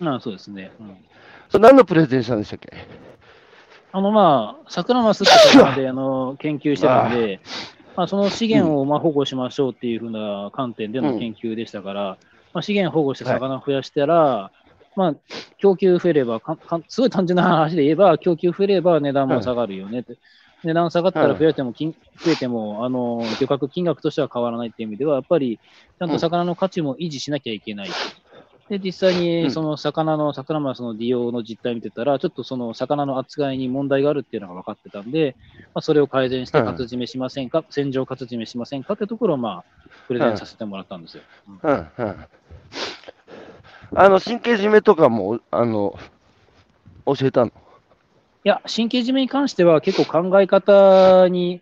まあそうですね。うんそれ何のプレゼンしたんでしたっけ？あのまあ、桜マスって魚であの研究してたんで、まあ、その資源をまあ保護しましょうっていうふうな観点での研究でしたから、まあ、資源保護して魚を増やしたら、まあ、供給増えればかか、すごい単純な話で言えば、供給増えれば値段も下がるよねって。値段下がったら増えても金、増えても、あの、漁獲金額としては変わらないっていう意味では、やっぱり、ちゃんと魚の価値も維持しなきゃいけない。で、実際うんにその魚の、桜マスの利用の実態見てたら、ちょっとその魚の扱いに問題があるっていうのが分かってたんで、まあ、それを改善して、うん活締めしませんか、戦場活締めしませんかってところを、まあ、プレゼンさせてもらったんですよ。うんうんうん。あの、神経締めとかも、あの、教えたの？いや、神経締めに関しては結構考え方に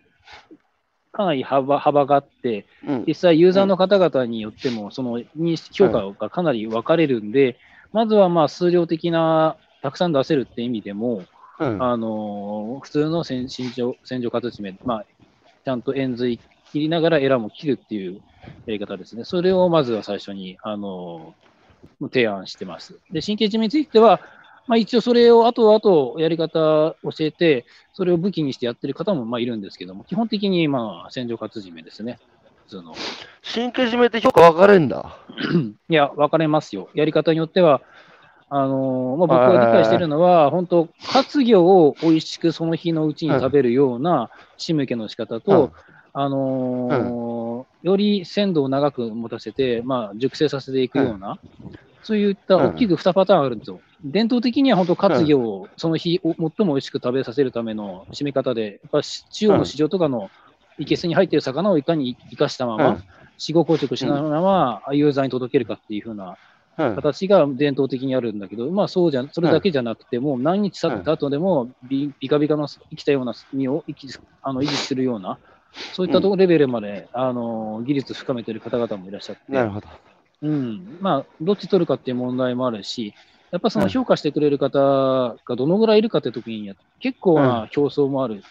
かなり幅幅があって、うん。実際ユーザーの方々によっても、その認識評価がかなり分かれるんで、まずはまあ数量的な、たくさん出せるって意味でも、うん。あのー普通の洗洗浄洗浄活締め、まあ、ちゃんと円髄切りながらエラも切るっていうやり方ですね。それをまずは最初に、あのー提案してます。で、神経締めについては、まあ、一応それを後々やり方教えて、それを武器にしてやってる方もまあいるんですけども、基本的にまあ洗浄活締めですね。普通の。神経締めって評価分かれんだ。いや、分かれますよ。やり方によっては、あのーまあ、僕が理解しているのは、本当、活魚を美味しくその日のうちに食べるような仕向けの仕方と、あのーより鮮度を長く持たせて、まあ、熟成させていくような、そういった大きく2パターンあるんですよ。伝統的には本当、活魚をその日、お最も美味しく食べさせるための締め方で、やっぱし中央の市場とかのいけすに入っている魚をいかに生かしたまま、うん。死後硬直しながらユーザーに届けるかっていう風なうん。形が伝統的にあるんだけど、まあそうじゃ、それだけじゃなくて、もう何日経った後でもビ、ビカビカの生きたような身を生きあの維持するような、そういったとこレベルまで、あの技術深めてる方々もいらっしゃって、なるほど。うん、まあ、どっち取るかっていう問題もあるし、やっぱその評価してくれる方がどのぐらいいるかって時に、結構な競争もある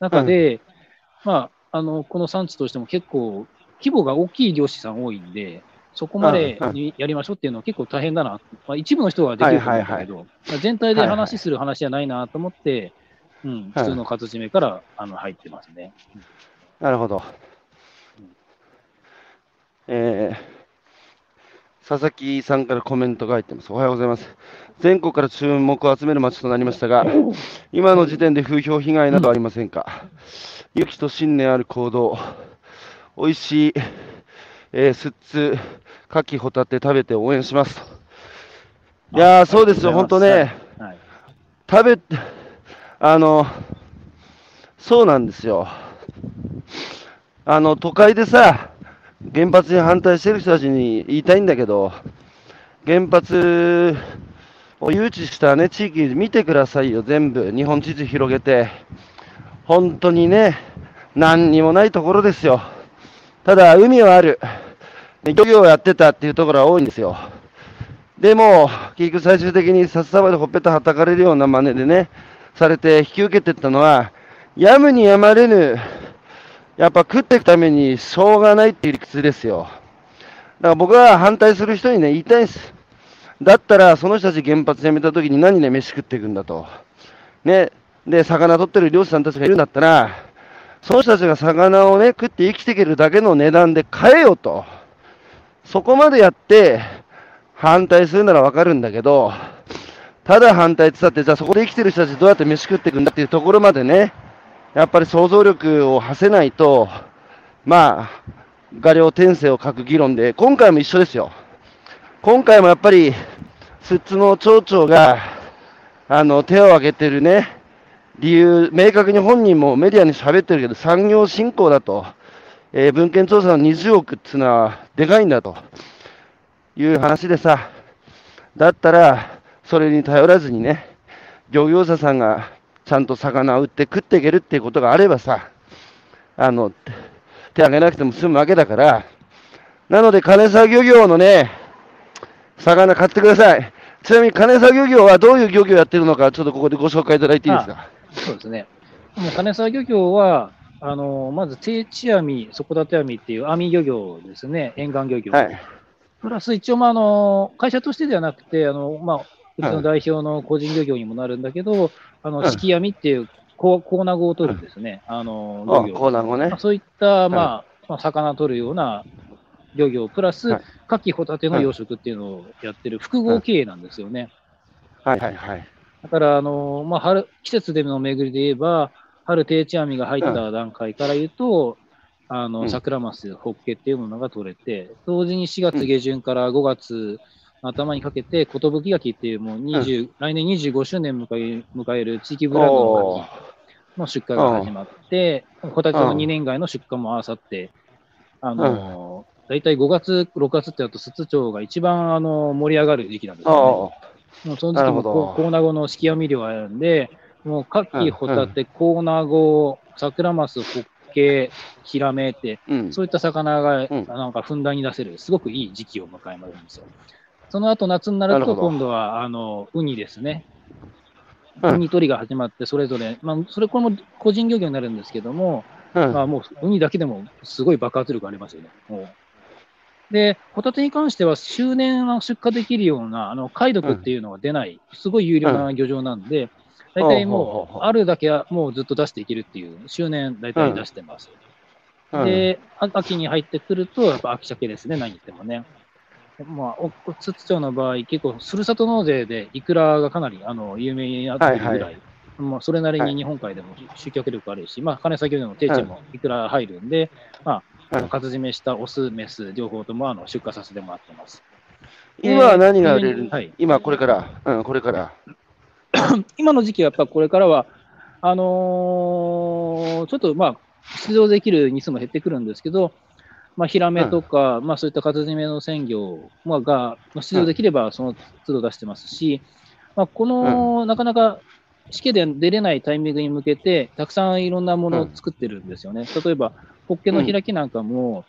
中で、まあ、あの、この産地としても結構規模が大きい漁師さん多いんで、そこまでうんうん。にやりましょうっていうのは結構大変だな。まあ、一部の人はできると思うんだけど、まあ全体で話する話じゃないなと思って、うん、普通の活締めからあの入ってますね。なるほど。えー、佐々木さんからコメントが入ってます。おはようございます。全国から注目を集める街となりましたが、(laughs) 今の時点で風評被害などありませんか？勇気と信念ある行動、美味しい、えー、すっつ、牡蠣、ホタテ食べて応援しますと。いやー、そうですよ、本当ね。はい。食べ、あの、そうなんですよ。あの、都会でさ、原発に反対してる人たちに言いたいんだけど、原発を誘致したね、地域見てくださいよ、全部。日本地図広げて。本当にね、何にもないところですよ。ただ、海はある。漁業をやってたっていうところは多いんですよ。でも、結局最終的に札束でほっぺたはたかれるような真似でね、されて引き受けてったのは、やむにやまれぬ、やっぱ食っていくためにしょうがないっていう理屈ですよ。だから僕は反対する人にね、言いたいんです。だったら、その人たち原発やめた時に何で飯食っていくんだと。ね。で、魚取ってる漁師さんたちがいるんだったら、その人たちが魚をね、食って生きていけるだけの値段で買えよと。そこまでやって、反対するならわかるんだけど、ただ反対って言ったって、じゃあそこで生きてる人たちどうやって飯食っていくんだっていうところまでね、やっぱり想像力を馳せないと、まあ、画量転生を書く議論で、今回も一緒ですよ。今回もやっぱり、寿都の町長が、あの、手を挙げてるね、理由、明確に本人もメディアに喋ってるけど、産業振興だと、えー文献調査の20億っていうのはでかいんだという話でさ、だったら、それに頼らずにね、漁業者さんがちゃんと魚を売って食っていけるっていうことがあればさ、あの、手手挙げなくても済むわけだから、なので金沢漁業のね、魚買ってください。ちなみに金沢漁業はどういう漁業やってるのか、ちょっとここでご紹介いただいていいですか？そうですね。もう金沢漁業は、あのまず定置網、底立て網っていう網漁業ですね、沿岸漁業。はい。プラス一応、まあ、あの会社としてではなくて、あのまあ、うちの代表の個人漁業にもなるんだけど、敷き網っていうココーナゴを取るんですね、あのあ、漁業。コーナーもね。まあ、。そういった、まあまあ、魚取るような漁業、プラス、はい。牡蠣ホタテの養殖っていうのをやってる複合経営なんですよね。はい。はい。はい。だから、あのまあ、春季節での巡りで言えば、春定置網が入った段階から言うと、あのうん。桜マス、ホッケっていうものが取れて、同時に4月下旬から5月の頭にかけて、寿牡蠣っていう、もう20、来年25周年迎え迎える地域ブランドのの出荷が始まって、ホタテの2年外の出荷も合わさって、あの大体5月、6月ってやると、寿都町が一番あの盛り上がる時期なんですよね。あもうその時期もコーナゴの式網漁があるんで、もうカキ、うんホタテ、コーナゴ、サクラマス、ホッケ、ヒラメって、あ、うん。そういった魚がうん。なんかふんだんに出せる、すごくいい時期を迎えるんですよ。その後夏になると、今度はあのウニですね。うんウニ取りが始まって、それぞれ、まあ、それこれも個人漁業になるんですけども、うんまあ、もうウニだけでもすごい爆発力ありますよね。で、ホタテに関しては、周年は出荷できるような、あの貝毒っていうのが出ない、すごい有料な漁場なんで、大体もう、あるだけはもうずっと出していけるっていう、周年大体出してます。うんで、あ秋に入ってくると、やっぱ秋鮭ですね、何言ってもね。まあ、お津々町の場合、結構、ふるさと納税でイクラがかなりあの有名になっているぐらい、はいまあ、それなりに日本海でも集客力あるし、まあ、金崎での定置もいくら入るんで、まあ、あはいの活締めしたオス、メス、両方ともあの出荷させてもらってます。今は何が売れる、はい今これから、うん、これから。今の時期はやっぱこれからは、あのーちょっとまあ、出場できる日数も減ってくるんですけど、まあ、ヒラメとか、まあ、そういった活締めの鮮魚まあがまあ出場できればその都度出してますし、まあ、この、なかなか試験で出れないタイミングに向けて、たくさんいろんなものを作ってるんですよね。例えば、ホッケの開きなんかも、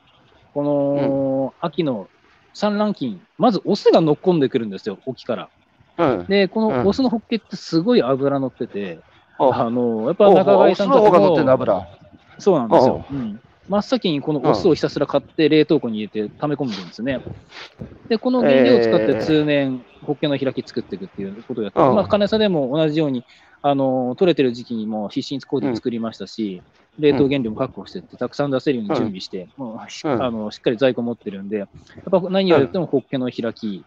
この秋の産卵期に、まずオスが乗っ込んでくるんですよ、沖から。うん。で、こうんのオスのホッケってすごい脂乗ってて、おあの、やっぱお中貝さんとかも、油。そうなんですよ。うん真っ先にこのオスをひたすら買って冷凍庫に入れて溜め込んでるんですね。で、この原料を使って通年、ホッケの開き作っていくっていうことをやって、うんまあ、金さでも同じように、あの、取れてる時期にも必死に工事作りましたし、冷凍原料も確保してって、たくさん出せるように準備して、もうしうんあのしっかり在庫持ってるんで、やっぱ何やってもホッケの開き、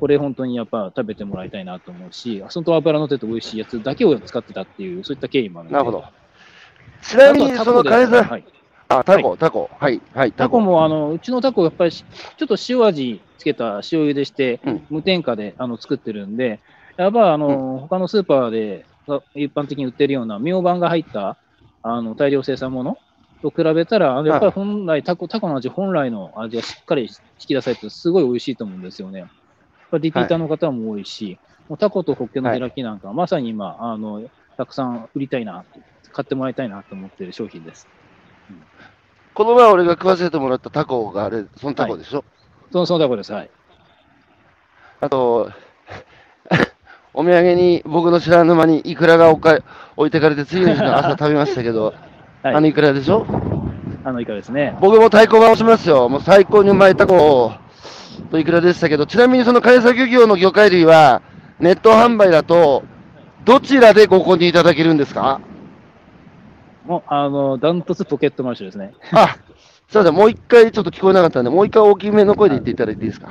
これ本当にやっぱ食べてもらいたいなと思うし、本当油乗ってて美味しいやつだけを使ってたっていう、そういった経緯もある。なるほど。ちなみに、その金沢、はいあ、タコ、タコ、はい、はい、タコ。も、あの、うちのタコ、やっぱりし、ちょっと塩味つけた塩茹でして、うん。無添加であの作ってるんで、やっぱ、あの、他のスーパーでが一般的に売ってるような、明板が入った、あの、大量生産ものと比べたら、あのやっぱり本来、タコ、タコの味、本来の味がしっかり引き出されて、すごい美味しいと思うんですよね。やっぱリピーターの方も多いし、もうタコとホッケの開きなんか、まさに今、あの、たくさん売りたいな、買ってもらいたいなと思ってる商品です。この前俺が食わせてもらったタコがあれ、そのタコでしょ、その、そのタコです。はい。あと、(laughs) お土産に僕の知らぬ間にイクラが置か置いてかれて、次の日の朝食べましたけど、(laughs) はいあのイクラでしょ？あの、いかがですね。僕も太鼓判をしますよ。もう最高にうまいタコとイクラでしたけど、ちなみにその海藻漁業の魚介類は、ネット販売だと、どちらでご購入いただけるんですか？もう、あの、ダントツポケットマルシェですね。あ、すいません、もう一回ちょっと聞こえなかったんで、もう一回大きめの声で言っていただいていいですか？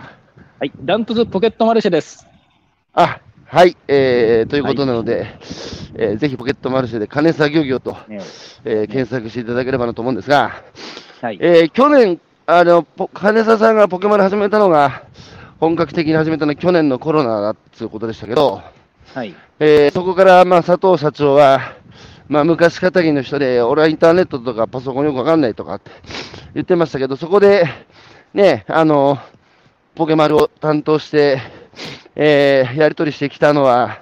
はい。ダントツポケットマルシェです。あ、はい、えー、ということなので、えーぜひポケットマルシェで金作業業と、ねえー検索していただければなと思うんですが、はい。えー去年、あの、ポ金沢さんがポケマル始めたのが、本格的に始めたのは去年のコロナだっていうことでしたけど、はい。えーそこから、まあ、佐藤社長は、まあ、昔かたぎの人で、俺はインターネットとかパソコンよくわかんないとかって言ってましたけど、そこで、ね、あの、ポケマルを担当して、えーやり取りしてきたのは、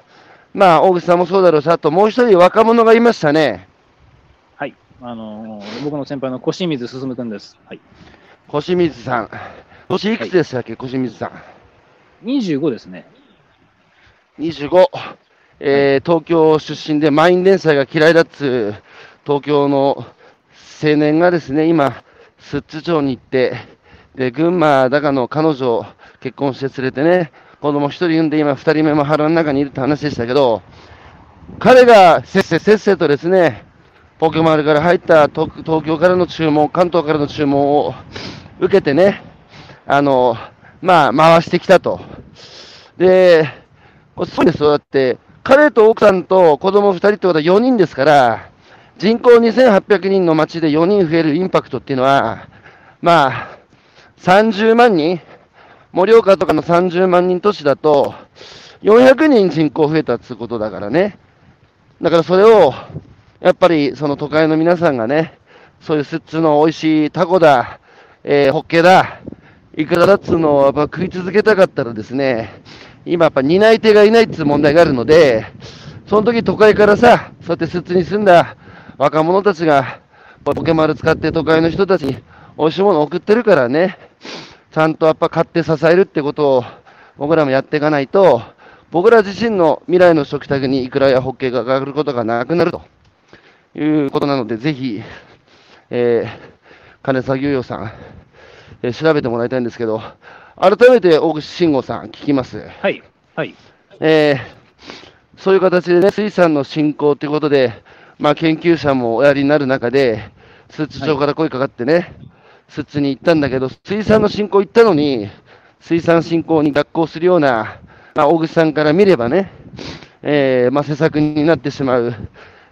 まあ、大口さんもそうだろうし、あともう一人若者がいましたね。はい。あのー僕の先輩の小清水進君です。はい。水さん。年いくつでしたっけ、小清水さん。25ですね。25、えー東京出身で満員電車が嫌いだっつう東京の青年がですね、今、寿都町に行って、で、群馬だかの彼女を結婚して連れてね、子供一人産んで今二人目も腹の中にいるって話でしたけど、彼がせっせせっせとですね、ポケマルから入った東京からの注文、関東からの注文を受けてね、あの、まあ、回してきたと。で、これそうですよ。だって、彼と奥さんと子供2人ってことは4人ですから、人口2800人の町で4人増えるインパクトっていうのは、まあ、30万人、盛岡とかの30万人都市だと、400人人口増えたってうことだからね。だからそれを、やっぱりその都会の皆さんがね、そういうスッツの美味しいタコだ、えーホッケだ、いくらだっつうのをやっぱ食い続けたかったらですね、今やっぱ担い手がいないっつう問題があるので、その時都会からさ、そうやってスッツに住んだ若者たちが、ポケマル使って都会の人たちに美味しいものを送ってるからね、ちゃんとやっぱ買って支えるってことを僕らもやっていかないと、僕ら自身の未来の食卓にイクラやホッケが上がることがなくなるということなので、ぜひ、えー金作業用さん、えー調べてもらいたいんですけど、改めて大口慎吾さん、聞きます。はい。はい。えーそういう形でね、水産の振興ということで、まあ、研究者もおやりになる中で、スーツ長から声かかってね、スーツに行ったんだけど、水産の振興行ったのに、水産振興に逆行するような、まあ、大口さんから見ればね、えーまあ、施策になってしまう、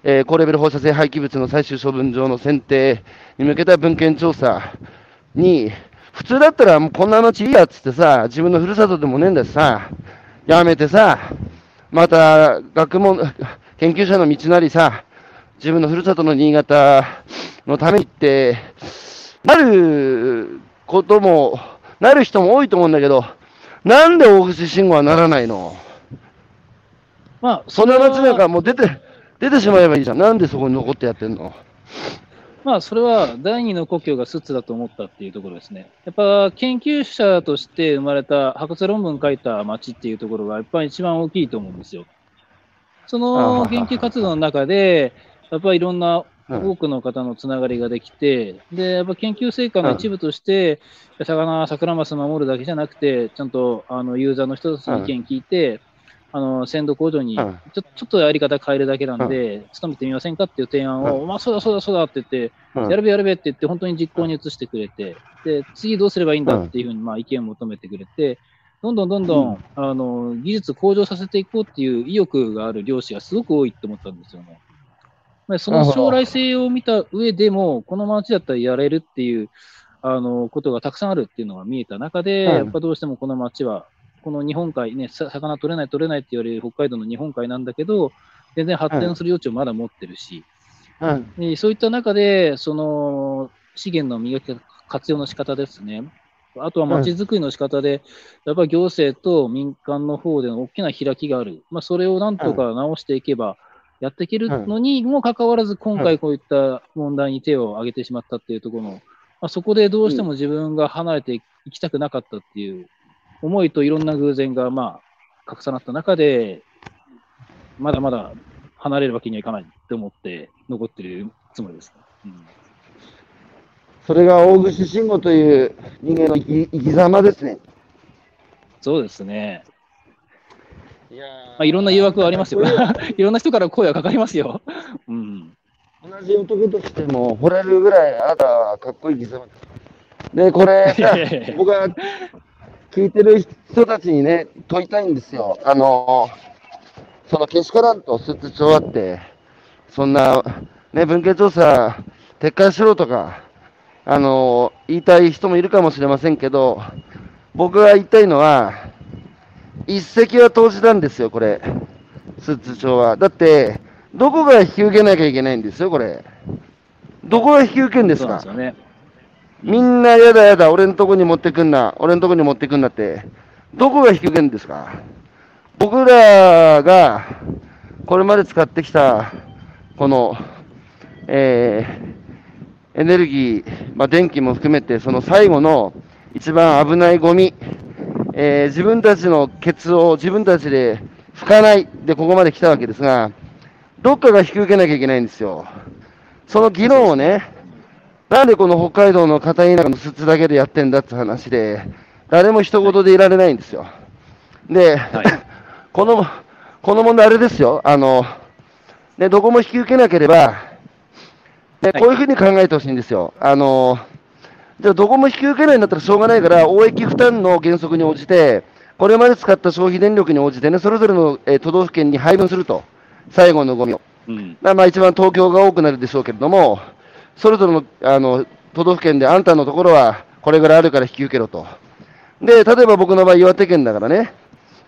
えー高レベル放射性廃棄物の最終処分場の選定に向けた文献調査に、普通だったらもうこんな町いいやっつってさ、自分のふるさとでもねえんだしさ、やめてさ、また学問、研究者の道なりさ、自分のふるさとの新潟のためにって、なることも、なる人も多いと思うんだけど、なんで大口慎吾はならないの？まあ、そんなれは町なんかもう出て、出てしまえばいいじゃん。なんでそこに残ってやってんの？まあ、それは第二の故郷がスッツだと思ったっていうところですね。やっぱ研究者として生まれた博士論文書いた町っていうところがやっぱり一番大きいと思うんですよ。その研究活動の中で、やっぱりいろんなうん多くの方のつながりができて、で、やっぱ研究成果の一部として、魚、サクラマス守るだけじゃなくて、ちゃんとあのユーザーの人たちの意見聞いて、あの鮮度向上にちょうんちょっとやり方変えるだけなんで、努めてみませんかっていう提案を、まあ、そうだそうだそうだって言って、うんやるべやるべって言って、本当に実行に移してくれて、で、次どうすればいいんだっていうふうに、まあ、意見を求めてくれて、どんどんどんどん、あの、技術向上させていこうっていう意欲がある漁師がすごく多いって思ったんですよね。まあその将来性を見た上でも、この町だったらやれるっていう、あの、ことがたくさんあるっていうのが見えた中で、うんやっぱどうしてもこの町は、この日本海ね、さ魚取れない取れないって言われる北海道の日本海なんだけど、全然発展する余地をまだ持ってるし、うん。でそういった中で、その資源の磨き方、活用の仕方ですね。あとは街づくりの仕方で、やっぱり行政と民間の方での大きな開きがある。まあ、それをなんとか直していけば、やっていけるのにもかかわらず、今回こういった問題に手を挙げてしまったっていうところの、まあ、そこでどうしても自分が離れていきたくなかったっていう思いといろんな偶然が、まあ、重なった中で、まだまだ離れるわけにはいかないって思って残ってるつもりです。うんそれが大口慎吾という人間の生き生き様ですね。そうですね。いやまあ、いろんな誘惑はありますよ。(laughs) いろんな人から声はかかりますよ。うん。同じ男としても惚れるぐらいあなたはかっこいい生き様です。で、これ僕は聞いてる人たちにね、問いたいんですよ。あの、そのけしからんと寿都町あって、そんな、ね、文献調査撤回しろとか、あの言いたい人もいるかもしれませんけど、僕が言いたいのは、一石は投じたんですよ、これ、寿都町は。だって、どこが引き受けなきゃいけないんですよ、これ。どこが引き受けんですか？そうですよね。みんなやだやだ、俺のとこに持ってくんな、俺のとこに持ってくんなって、どこが引き受けるんですか？僕らがこれまで使ってきた、この、えーエネルギー、まあ、電気も含めて、その最後の一番危ないゴミ、えー自分たちのケツを自分たちで拭かないでここまで来たわけですが、どっかが引き受けなきゃいけないんですよ。その議論をね、なんでこの北海道の片田舎の筒だけでやってんだって話で、誰も一言でいられないんですよ。で、はい (laughs) この、この問題あれですよ。あの、ね、どこも引き受けなければ、ね、はいこういうふうに考えてほしいんですよ。あの、じゃあどこも引き受けないんだったらしょうがないから、応益負担の原則に応じて、これまで使った消費電力に応じてね、それぞれの、えー都道府県に配分すると。最後のゴミを。うん。まあ、まあ一番東京が多くなるでしょうけれども、それぞれのあの都道府県であんたのところはこれぐらいあるから引き受けろと。で、例えば僕の場合、岩手県だからね。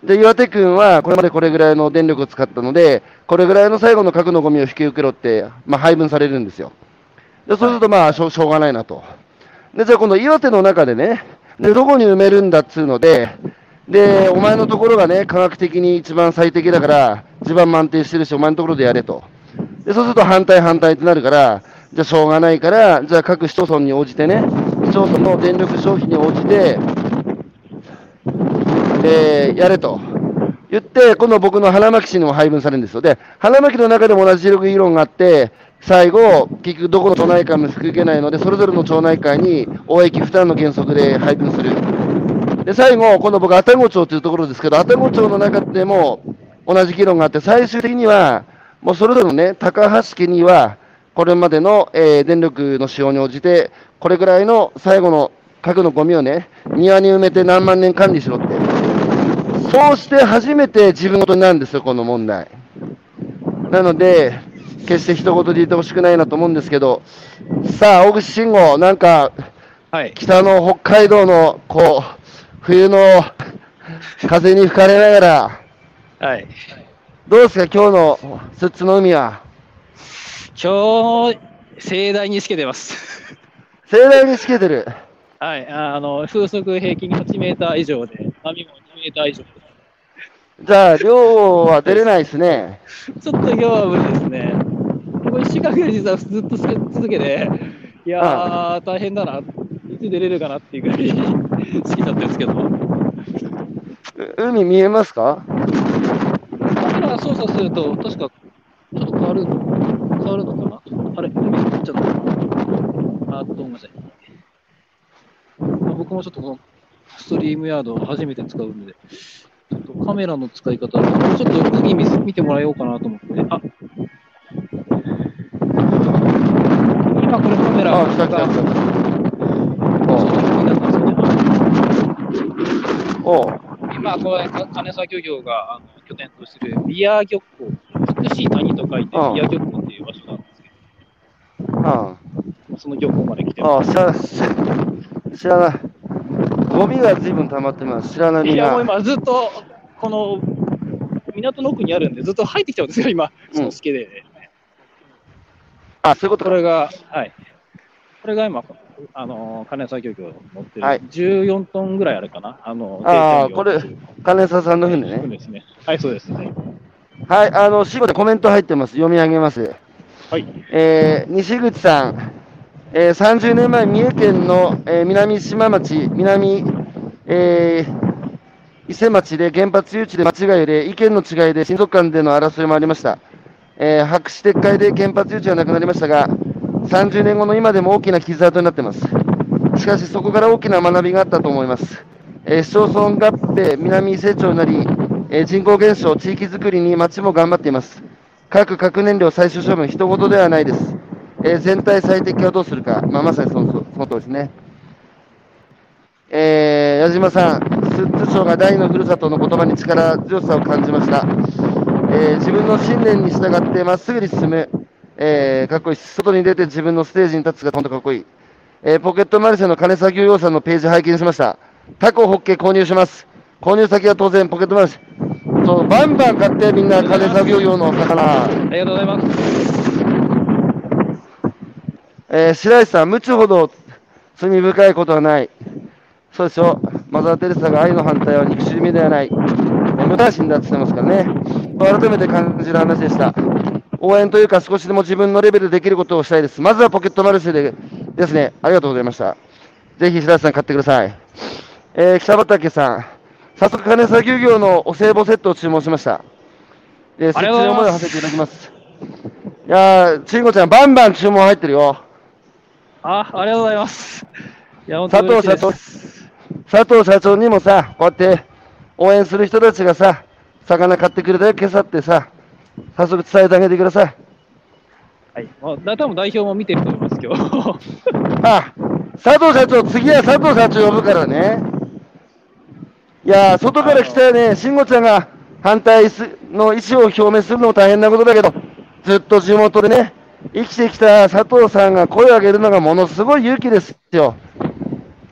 で、岩手県はこれまでこれぐらいの電力を使ったので、これぐらいの最後の核のゴミを引き受けろって、まあ、配分されるんですよ。で、そうするとまあしょう、しょうがないなと。で、じゃあ今度岩手の中でね、で、どこに埋めるんだっつうので、で、お前のところがね、科学的に一番最適だから、一番満点してるし、お前のところでやれと。で、そうすると反対反対ってなるから、じゃあしょうがないから、じゃあ各市町村に応じてね、市町村の電力消費に応じて、えーやれと言って、今度僕の花巻市にも配分されるんですよ。で、花巻の中でも同じ議論があって、最後、結局どこの町内会も引き受けないので、それぞれの町内会に応益負担の原則で配分する。で、最後、今度僕、愛宕町というところですけど、愛宕町の中でも同じ議論があって、最終的には、もうそれぞれのね、高橋家には、これまでの、えー電力の使用に応じて、これぐらいの最後の核のゴミをね、庭に埋めて何万年管理しろって。そうして初めて自分ごとになるんですよ、この問題。なので、決して一言で言ってほしくないなと思うんですけど、さあ、大口慎吾、なんか、はい。北の北海道の、こう、冬の風に吹かれながら、はい。どうですか、今日の寿都の海は。今日、盛大にしけてます。盛大にしけてる。はい。あの、風速平均8メーター以上で、波も2メーター以上でじゃあ、漁は出れないですね。(laughs) ちょっと今日は無理ですね。これ1週間ぐらい実はずっとすけ続けて、いやー、大変だな、いつ出れるかなっていうぐらい (laughs) 好きだったんですけど、海見えますか？メラ操作すると、確かちょっと変わる変わるのかな？あれ、海ちょっと、あーっと、ごめんなさい。まあ僕もちょっとこのストリームヤードを初めて使うんで、ちょっとカメラの使い方、ちょっと海見せ見てもらおうかなと思って、あ。今これカメラあ、来た来た来た。そうそう気になったおう。今、これ、か金沢漁業があの拠点とするビア漁港、美しい谷と書いてうんビア漁港っていう場所なんですけあど、その漁港まで来てあ、ああ知ら知知らない。ゴミが随分溜まってます。知らないみんいや、もうな。今、ずっと、この港の奥にあるんで、ずっと入ってきちゃうんですよ、今、そのスケで、あ、そういうことか。これが、はい。これが今、あの金沢漁業乗ってる、はい14トンぐらいあるかな、あのあこれ、金沢さんの船ね。ですね。はい、そうですね。はい、あの、死後でコメント入ってます。読み上げます。はい。えー西口さん、えー30年前、三重県の、えー南島町、南、えー伊勢町で原発誘致で間違いで、意見の違いで親族間での争いもありました。えー白紙撤回で原発誘致はなくなりましたが、30年後の今でも大きな傷跡になっています。しかし、そこから大きな学びがあったと思います。えー市町村合併、南伊勢町なり、えー人口減少、地域づくりに町も頑張っています。各核燃料最終処分、一言ではないです。えー全体最適化をどうするか、まあ、まさにそのそその通りですね。えー矢島さん、寿都町が第二のふるさとの言葉に力強さを感じました。えー自分の信念に従ってまっすぐに進む、えーかっこいい。外に出て自分のステージに立つが本当かっこいい。えーポケットマルシェの金作業用さんのページ拝見しました。タコ、ホッケ購入します。購入先は当然ポケットマルシェ。そう、バンバン買ってみんな金作業用の魚。ありがとうございます。えー白石さん、無知ほど罪深いことはない。そうでしょ。マザー・テレサが愛の反対は憎しみではない。えー無関心だって言ってますからね。改めて感じる話でした。応援というか少しでも自分のレベルでできることをしたいです。まずはポケットマルシェでですね。ありがとうございました。ぜひ白石さん買ってください。えー北畠さん、早速金作業業のお歳暮セットを注文しました。えー、設置ありがとうの思いをございます馳せていただきます。いやー、ちんごちゃん、バンバン注文入ってるよ。あ、ありがとうございます。いや、本当佐藤社長、佐藤社長にもさ、こうやって応援する人たちがさ、魚買ってくれたよ、今朝ってさ、早速伝えてあげてください。はい。まあ、だ多分代表も見てると思います、今日。(laughs) あ、佐藤社長、次は佐藤社長呼ぶからね。いやー、外から来たよね、慎吾ちゃんが反対すの意思を表明するのも大変なことだけど、ずっと地元でね、生きてきた佐藤さんが声を上げるのがものすごい勇気ですよ。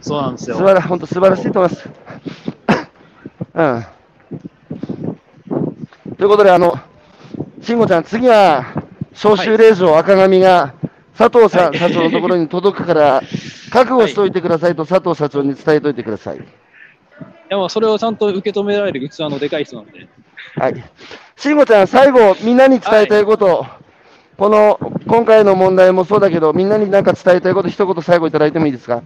そうなんですよ。素晴ら本当素晴らしいと思います。(laughs) うん。ということで、あの、慎吾ちゃん、次は、招集令状赤紙が、佐藤さん、はい社長のところに届くから、覚悟しておいてくださいと佐藤社長に伝えておいてください。いや、まあ、それをちゃんと受け止められる器のでかい人なんで。はい。慎吾ちゃん、最後、みんなに伝えたいこと、この、今回の問題もそうだけど、みんなに何か伝えたいこと、一言最後いただいてもいいですか？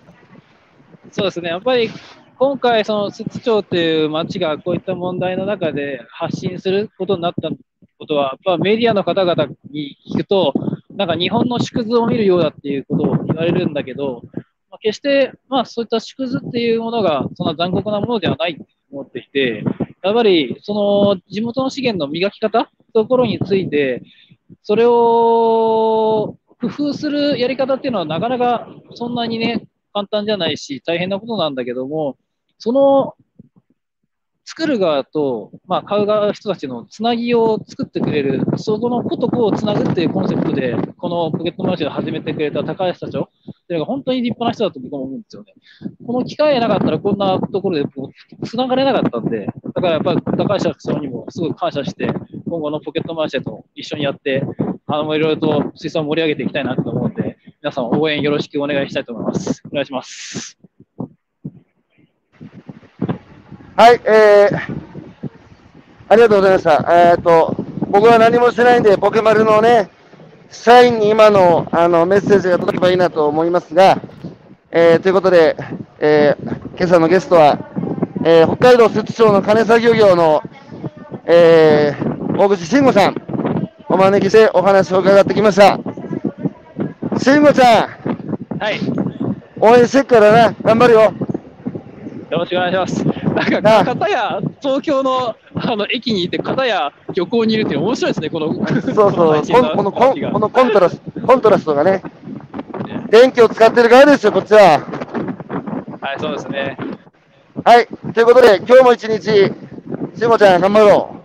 そうですね、やっぱり今回、その寿都町という町がこういった問題の中で発信することになったことは、やっぱメディアの方々に聞くと、なんか日本の縮図を見るようだっていうことを言われるんだけど、まあ、決して、まあ、そういった縮図っていうものがそんな残酷なものではないと思っていて、やっぱりその地元の資源の磨き方ところについて、それを工夫するやり方っていうのはなかなかそんなにね、簡単じゃないし、大変なことなんだけども、その作る側と、まあ、買う側の人たちのつなぎを作ってくれる、そこの子と子をつなぐっていうコンセプトで、このポケットマルシェを始めてくれた高橋社長っていうのが本当に立派な人だと僕は思うんですよね。この機会がなかったらこんなところでつながれなかったんで、だからやっぱり高橋社長にもすごく感謝して、今後のポケットマルシェと一緒にやって、あの、いろいろと水産を盛り上げていきたいなと思うので、皆さん応援よろしくお願いしたいと思います。お願いします。はい、えー、ありがとうございました。えーっと、僕は何もしてないんで、ポケマルのね、社員に今のあのメッセージが届けばいいなと思いますが、えーということで、えー今朝のゲストは、えー北海道寿都町の金作業業の、えー大口慎吾さん、お招きしてお話を伺ってきました。慎吾ちゃん、はい。応援してっからな、頑張るよ。よろしくお願いします。なんなあか、片や東京のあの駅にいて、片や漁港にいるっていうの面白いですね、この。そうそう、このコンこのコントラスト、コントラストがね、ね電気を使ってる側ですよ、こっちは。はい、そうですね。はい、ということで、今日も一日、しもちゃん、頑張ろ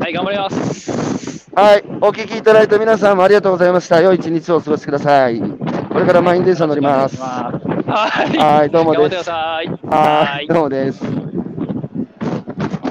はい、頑張ります。う。はい、お聞きいただいた皆さんもありがとうございました。良い一日をお過ごしください。これから満員電車乗ります。ははい。はいどうもです。はい、どうもです。